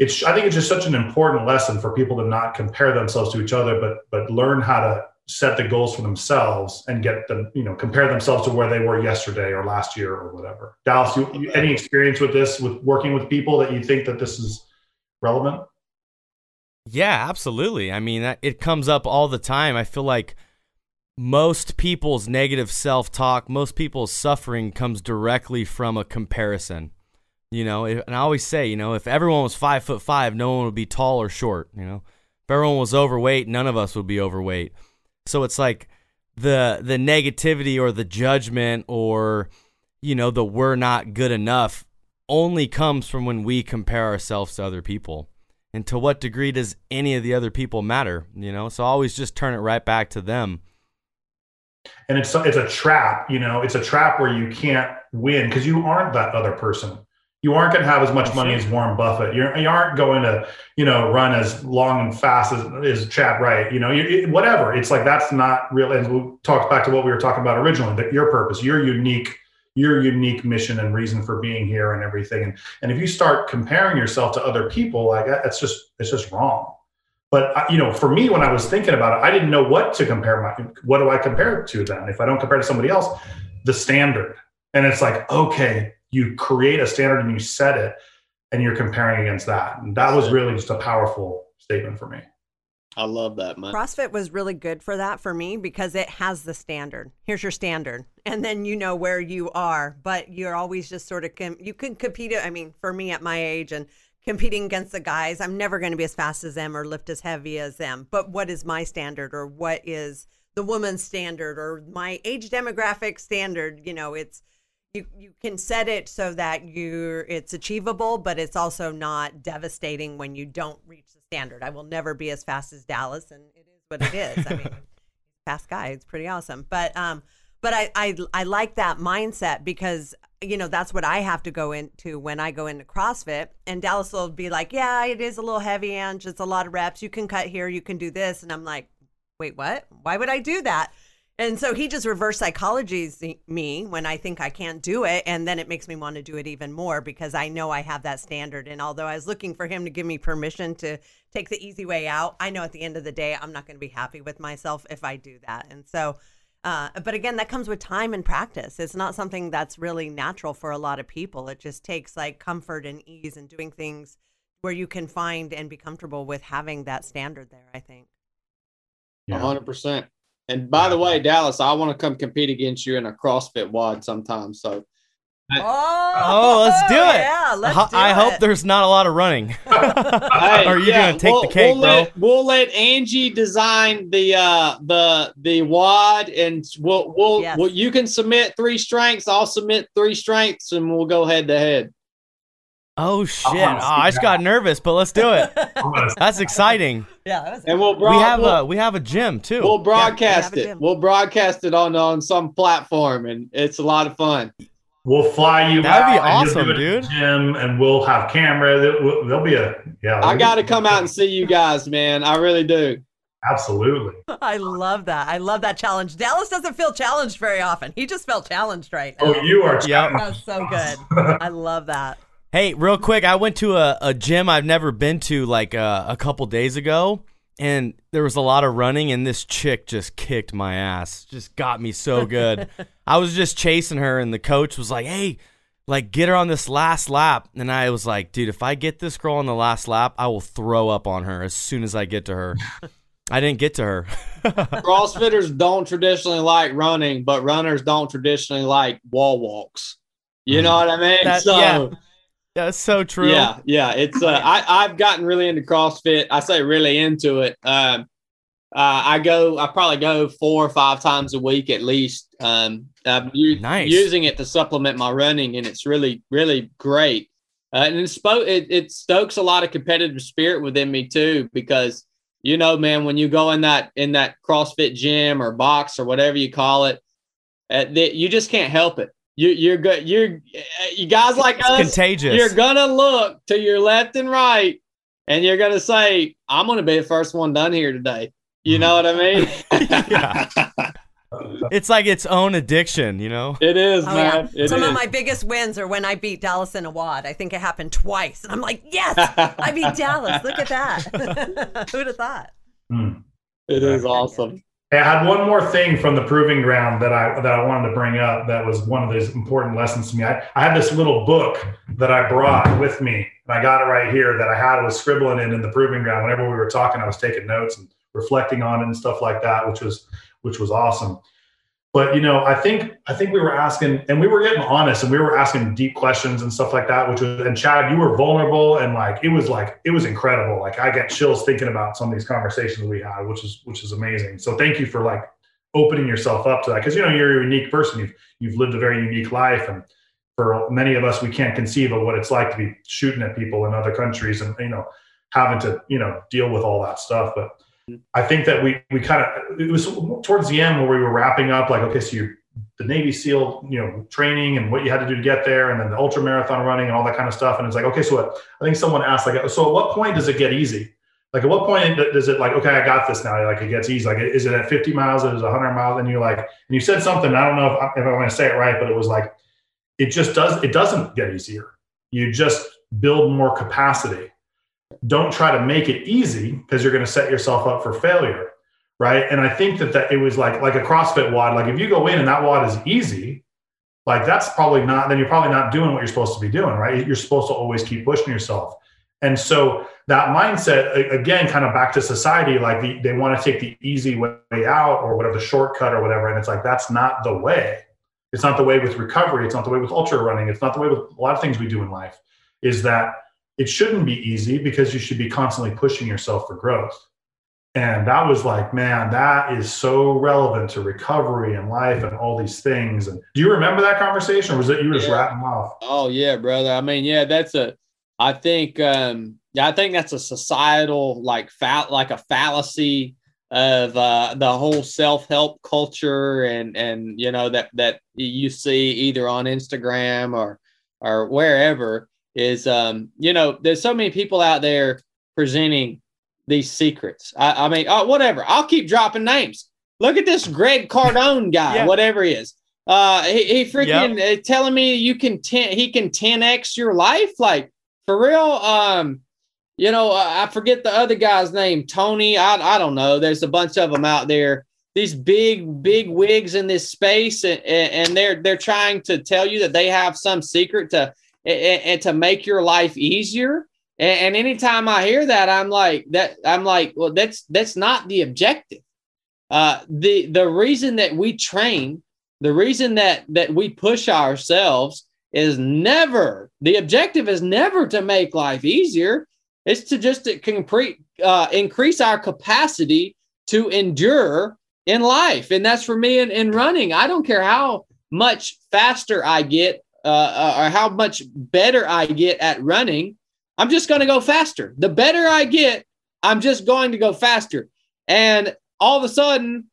it's, I think it's just such an important lesson for people to not compare themselves to each other, but, but learn how to set the goals for themselves and get them, you know, compare themselves to where they were yesterday or last year or whatever. Dallas, you, you, any experience with this, with working with people that you think that this is relevant? Yeah, absolutely. I mean, it comes up all the time. I feel like most people's negative self talk, most people's suffering comes directly from a comparison. You know, and I always say, you know, if everyone was five foot five, no one would be tall or short. You know, if everyone was overweight, none of us would be overweight. So it's like the the negativity or the judgment or you know the we're not good enough only comes from when we compare ourselves to other people. And to what degree does any of the other people matter, you know? So always just turn it right back to them. And it's it's a trap, you know, it's a trap where you can't win because you aren't that other person you aren't going to have as much money as Warren Buffett. You're, you aren't going to, you know, run as long and fast as, as Chadd Wright. You know, you, it, whatever. It's like that's not real. And we talked back to what we were talking about originally. That your purpose, your unique, your unique mission and reason for being here and everything. And and if you start comparing yourself to other people, like that's just it's just wrong. But uh, you know, for me, when I was thinking about it, I didn't know what to compare my. What do I compare it to then? If I don't compare to somebody else, the standard. And it's like, okay, you create a standard and you set it and you're comparing against that. And that was really just a powerful statement for me. I love that, man. CrossFit was really good for that for me because it has the standard. Here's your standard. And then you know where you are, but you're always just sort of, com- you can compete. I mean, for me at my age and competing against the guys, I'm never going to be as fast as them or lift as heavy as them. But what is my standard or what is the woman's standard or my age demographic standard? You know, it's, you you can set it so that you it's achievable, but it's also not devastating when you don't reach the standard. I will never be as fast as Dallas, and it is what it is. I mean, fast guy, it's pretty awesome. But um, but I I I like that mindset because you know that's what I have to go into when I go into CrossFit. And Dallas will be like, "Yeah, it is a little heavy, and it's a lot of reps. You can cut here, you can do this," and I'm like, "Wait, what? Why would I do that?" And so he just reverse psychologies me when I think I can't do it. And then it makes me want to do it even more because I know I have that standard. And although I was looking for him to give me permission to take the easy way out, I know at the end of the day, I'm not going to be happy with myself if I do that. And so, uh, but again, that comes with time and practice. It's not something that's really natural for a lot of people. It just takes like comfort and ease and doing things where you can find and be comfortable with having that standard there, I think. Yeah. 100%. And by the way, Dallas, I want to come compete against you in a CrossFit WOD sometime. So. Oh, oh, let's do it. Yeah, let's do I it. hope there's not a lot of running. hey, are you yeah, gonna take we'll, the cake, we'll bro? Let, we'll let Angie design the uh the the WOD, and we'll we'll, yes. we'll you can submit three strengths. I'll submit three strengths, and we'll go head to head. Oh shit! Oh, I just got nervous, but let's do it. That's exciting. Yeah, and we'll we have we'll, a we have a gym too. We'll broadcast yeah, we it. We'll broadcast it on on some platform, and it's a lot of fun. We'll fly you. That'd be awesome, dude. Gym, and we'll have camera. There'll be a yeah. I got to come out and see you guys, man. I really do. Absolutely. I love that. I love that challenge. Dallas doesn't feel challenged very often. He just felt challenged right oh, now. Oh, you are. Yeah, that's so good. I love that. Hey, real quick, I went to a, a gym I've never been to like uh, a couple days ago, and there was a lot of running, and this chick just kicked my ass, just got me so good. I was just chasing her, and the coach was like, "Hey, like get her on this last lap," and I was like, "Dude, if I get this girl on the last lap, I will throw up on her as soon as I get to her." I didn't get to her. Crossfitters don't traditionally like running, but runners don't traditionally like wall walks. You know what I mean? That, so. Yeah that's so true. Yeah, yeah. It's uh, I I've gotten really into CrossFit. I say really into it. Um, uh, I go. I probably go four or five times a week at least. Um, I'm u- nice. using it to supplement my running, and it's really really great. Uh, and it's spo- it, it stokes a lot of competitive spirit within me too, because you know, man, when you go in that in that CrossFit gym or box or whatever you call it, uh, the, you just can't help it you, you're good. You're you guys like it's us. Contagious. You're gonna look to your left and right, and you're gonna say, "I'm gonna be the first one done here today." You know what I mean? yeah. It's like its own addiction, you know. It is, oh, man. Yeah. It Some is. of my biggest wins are when I beat Dallas in a WOD. I think it happened twice, and I'm like, "Yes, I beat Dallas! Look at that! Who'd have thought?" Mm. It is awesome. I had one more thing from the proving ground that I that I wanted to bring up. That was one of those important lessons to me. I, I had this little book that I brought with me, and I got it right here. That I had was scribbling in in the proving ground. Whenever we were talking, I was taking notes and reflecting on it and stuff like that, which was which was awesome. But you know, I think I think we were asking, and we were getting honest, and we were asking deep questions and stuff like that. Which was, and Chadd, you were vulnerable, and like it was like it was incredible. Like I get chills thinking about some of these conversations we had, which is which is amazing. So thank you for like opening yourself up to that, because you know you're a unique person. You've you've lived a very unique life, and for many of us, we can't conceive of what it's like to be shooting at people in other countries, and you know having to you know deal with all that stuff, but I think that we we kind of it was towards the end where we were wrapping up like okay so you the Navy SEAL you know training and what you had to do to get there and then the ultra marathon running and all that kind of stuff. And it's like okay so what, I think someone asked like so at what point does it get easy? Like at what point does it like okay I got this now like it gets easy like is it at 50 miles is it 100 miles? And you're like and you said something I don't know if, I, if I'm going to say it right but it was like it just does it doesn't get easier. You just build more capacity don't try to make it easy because you're going to set yourself up for failure right? And i think that, that it was like like a crossfit WOD like if you go in and that WOD is easy like that's probably not then you're probably not doing what you're supposed to be doing right? You're supposed to always keep pushing yourself. And so that mindset again kind of back to society like the, they want to take the easy way out or whatever the shortcut or whatever and it's like that's not the way. It's not the way with recovery. It's not the way with ultra running. It's not the way with a lot of things we do in life is that it shouldn't be easy because you should be constantly pushing yourself for growth. And that was like, man, that is so relevant to recovery and life and all these things. And do you remember that conversation or was it you were just yeah. ratting off? Oh yeah, brother. I mean, yeah, that's a I think um yeah, I think that's a societal like fat like a fallacy of uh, the whole self-help culture and and you know that that you see either on Instagram or or wherever is um, you know, there's so many people out there presenting these secrets. I, I mean, oh, whatever. I'll keep dropping names. Look at this Greg Cardone guy, yeah. whatever he is. Uh, he, he freaking yep. uh, telling me you can ten, he can 10x your life. Like for real. Um, you know, uh, I forget the other guy's name, Tony. I, I don't know. There's a bunch of them out there. These big, big wigs in this space, and, and they're they're trying to tell you that they have some secret to and, and to make your life easier. And, and anytime I hear that, I'm like that. I'm like, well, that's that's not the objective. Uh, the the reason that we train, the reason that that we push ourselves is never the objective is never to make life easier. It's to just to complete, uh, increase our capacity to endure in life, and that's for me in, in running. I don't care how much faster I get uh, uh or how much better I get at running. I'm just going to go faster. The better I get, I'm just going to go faster. And all of a sudden,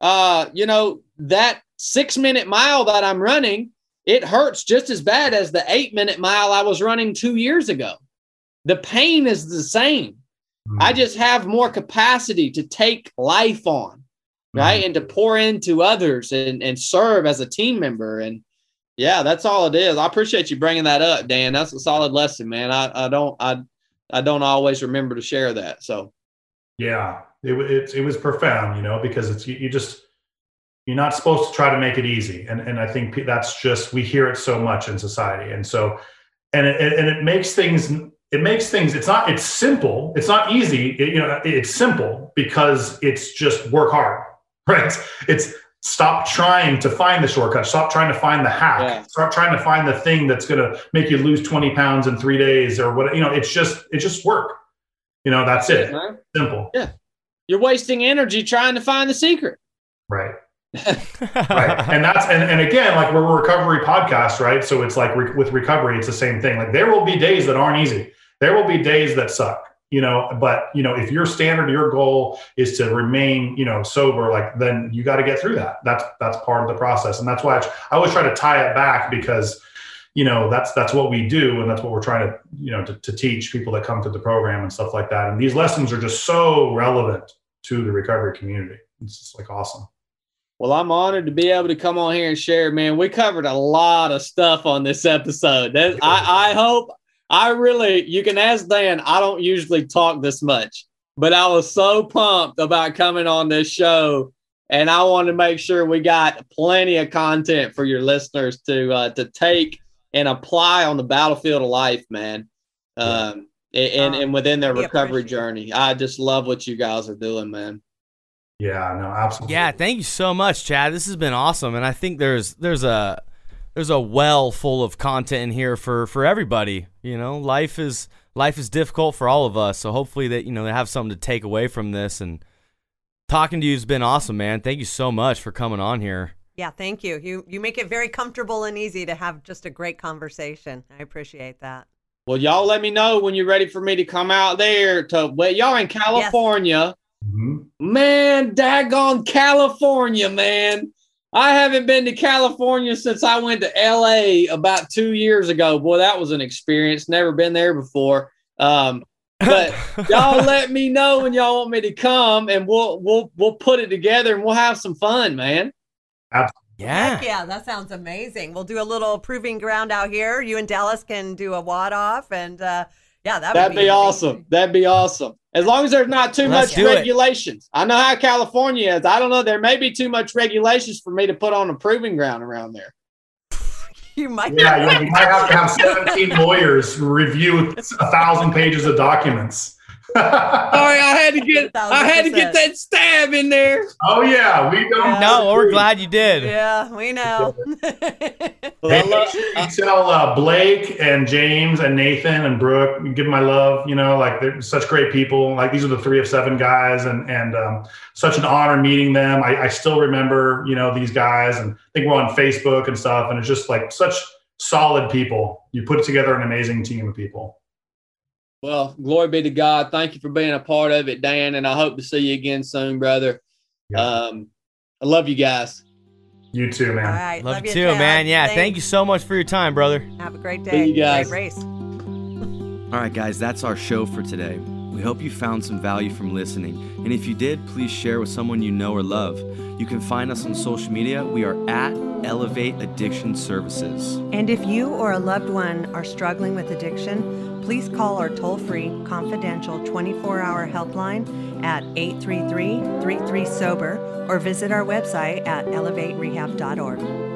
uh, you know, that six minute mile that I'm running, it hurts just as bad as the eight minute mile I was running two years ago. The pain is the same. Mm-hmm. I just have more capacity to take life on, right? Mm-hmm. And to pour into others and, and serve as a team member. And yeah, that's all it is. I appreciate you bringing that up, Dan. That's a solid lesson, man. I, I don't, I, I don't always remember to share that. So, yeah, it, it, it was profound, you know, because it's, you, you just, you're not supposed to try to make it easy. And, and I think that's just, we hear it so much in society. And so, and it, and it makes things, it makes things, it's not, it's simple. It's not easy. It, you know, it's simple because it's just work hard, right? It's stop trying to find the shortcut. Stop trying to find the hack. Yeah. Stop trying to find the thing that's going to make you lose 20 pounds in three days or what, you know, it's just, it's just work. You know, that's it. Simple. Yeah. You're wasting energy trying to find the secret. Right. right. And that's, and, and again, like we're a recovery podcast, right? So it's like re- with recovery, it's the same thing. Like there will be days that aren't easy. There will be days that suck you know but you know if your standard your goal is to remain you know sober like then you got to get through that. That's that's part of the process. And that's why I, I always try to tie it back because you know that's that's what we do and that's what we're trying to you know to, to teach people that come through the program and stuff like that. And these lessons are just so relevant to the recovery community. It's just like awesome. Well, I'm honored to be able to come on here and share, man. We covered a lot of stuff on this episode. That, I, I hope I really, you can ask Dan, I don't usually talk this much, but I was so pumped about coming on this show. And I want to make sure we got plenty of content for your listeners to uh, to take and apply on the battlefield of life, man. Um, and, and within their recovery journey. I just love what you guys are doing, man. Yeah, no, absolutely. Yeah, thank you so much, Chadd. This has been awesome, and I think there's there's a there's a well full of content in here for for everybody. You know, life is life is difficult for all of us. So hopefully that you know they have something to take away from this. And talking to you has been awesome, man. Thank you so much for coming on here. Yeah, thank you. You you make it very comfortable and easy to have just a great conversation. I appreciate that. Well, y'all let me know when you're ready for me to come out there to well, y'all in California. Yes. Mm-hmm. Man, daggone California, man. I haven't been to California since I went to LA about two years ago. Boy, that was an experience. Never been there before. Um, but y'all let me know when y'all want me to come, and we'll we'll we'll put it together and we'll have some fun, man. Absolutely. Yeah. Heck yeah, that sounds amazing. We'll do a little proving ground out here. You and Dallas can do a WOD off, and uh, yeah, that would be, be awesome. That'd be awesome. As long as there's not too Let's much regulations. It. I know how California is. I don't know. There may be too much regulations for me to put on a proving ground around there. you might. Yeah, you might have to have 17 lawyers review a thousand pages of documents. Sorry, I had to get I had to get that stab in there. Oh yeah, we don't. Yeah. No, we're glad you did. Yeah, we know. hey, make sure you tell uh, Blake and James and Nathan and Brooke. Give my love. You know, like they're such great people. Like these are the three of seven guys, and and um, such an honor meeting them. I, I still remember, you know, these guys, and I think we're on Facebook and stuff, and it's just like such solid people. You put together an amazing team of people. Well, glory be to God. Thank you for being a part of it, Dan, and I hope to see you again soon, brother. Yeah. Um, I love you guys. You too, man. All right, love, love you too, man. man. Yeah, Thanks. thank you so much for your time, brother. Have a great day. See you guys. Great race. All right, guys, that's our show for today. We hope you found some value from listening. And if you did, please share with someone you know or love. You can find us on social media. We are at Elevate Addiction Services. And if you or a loved one are struggling with addiction, please call our toll free, confidential 24 hour helpline at 833 33 Sober or visit our website at elevaterehab.org.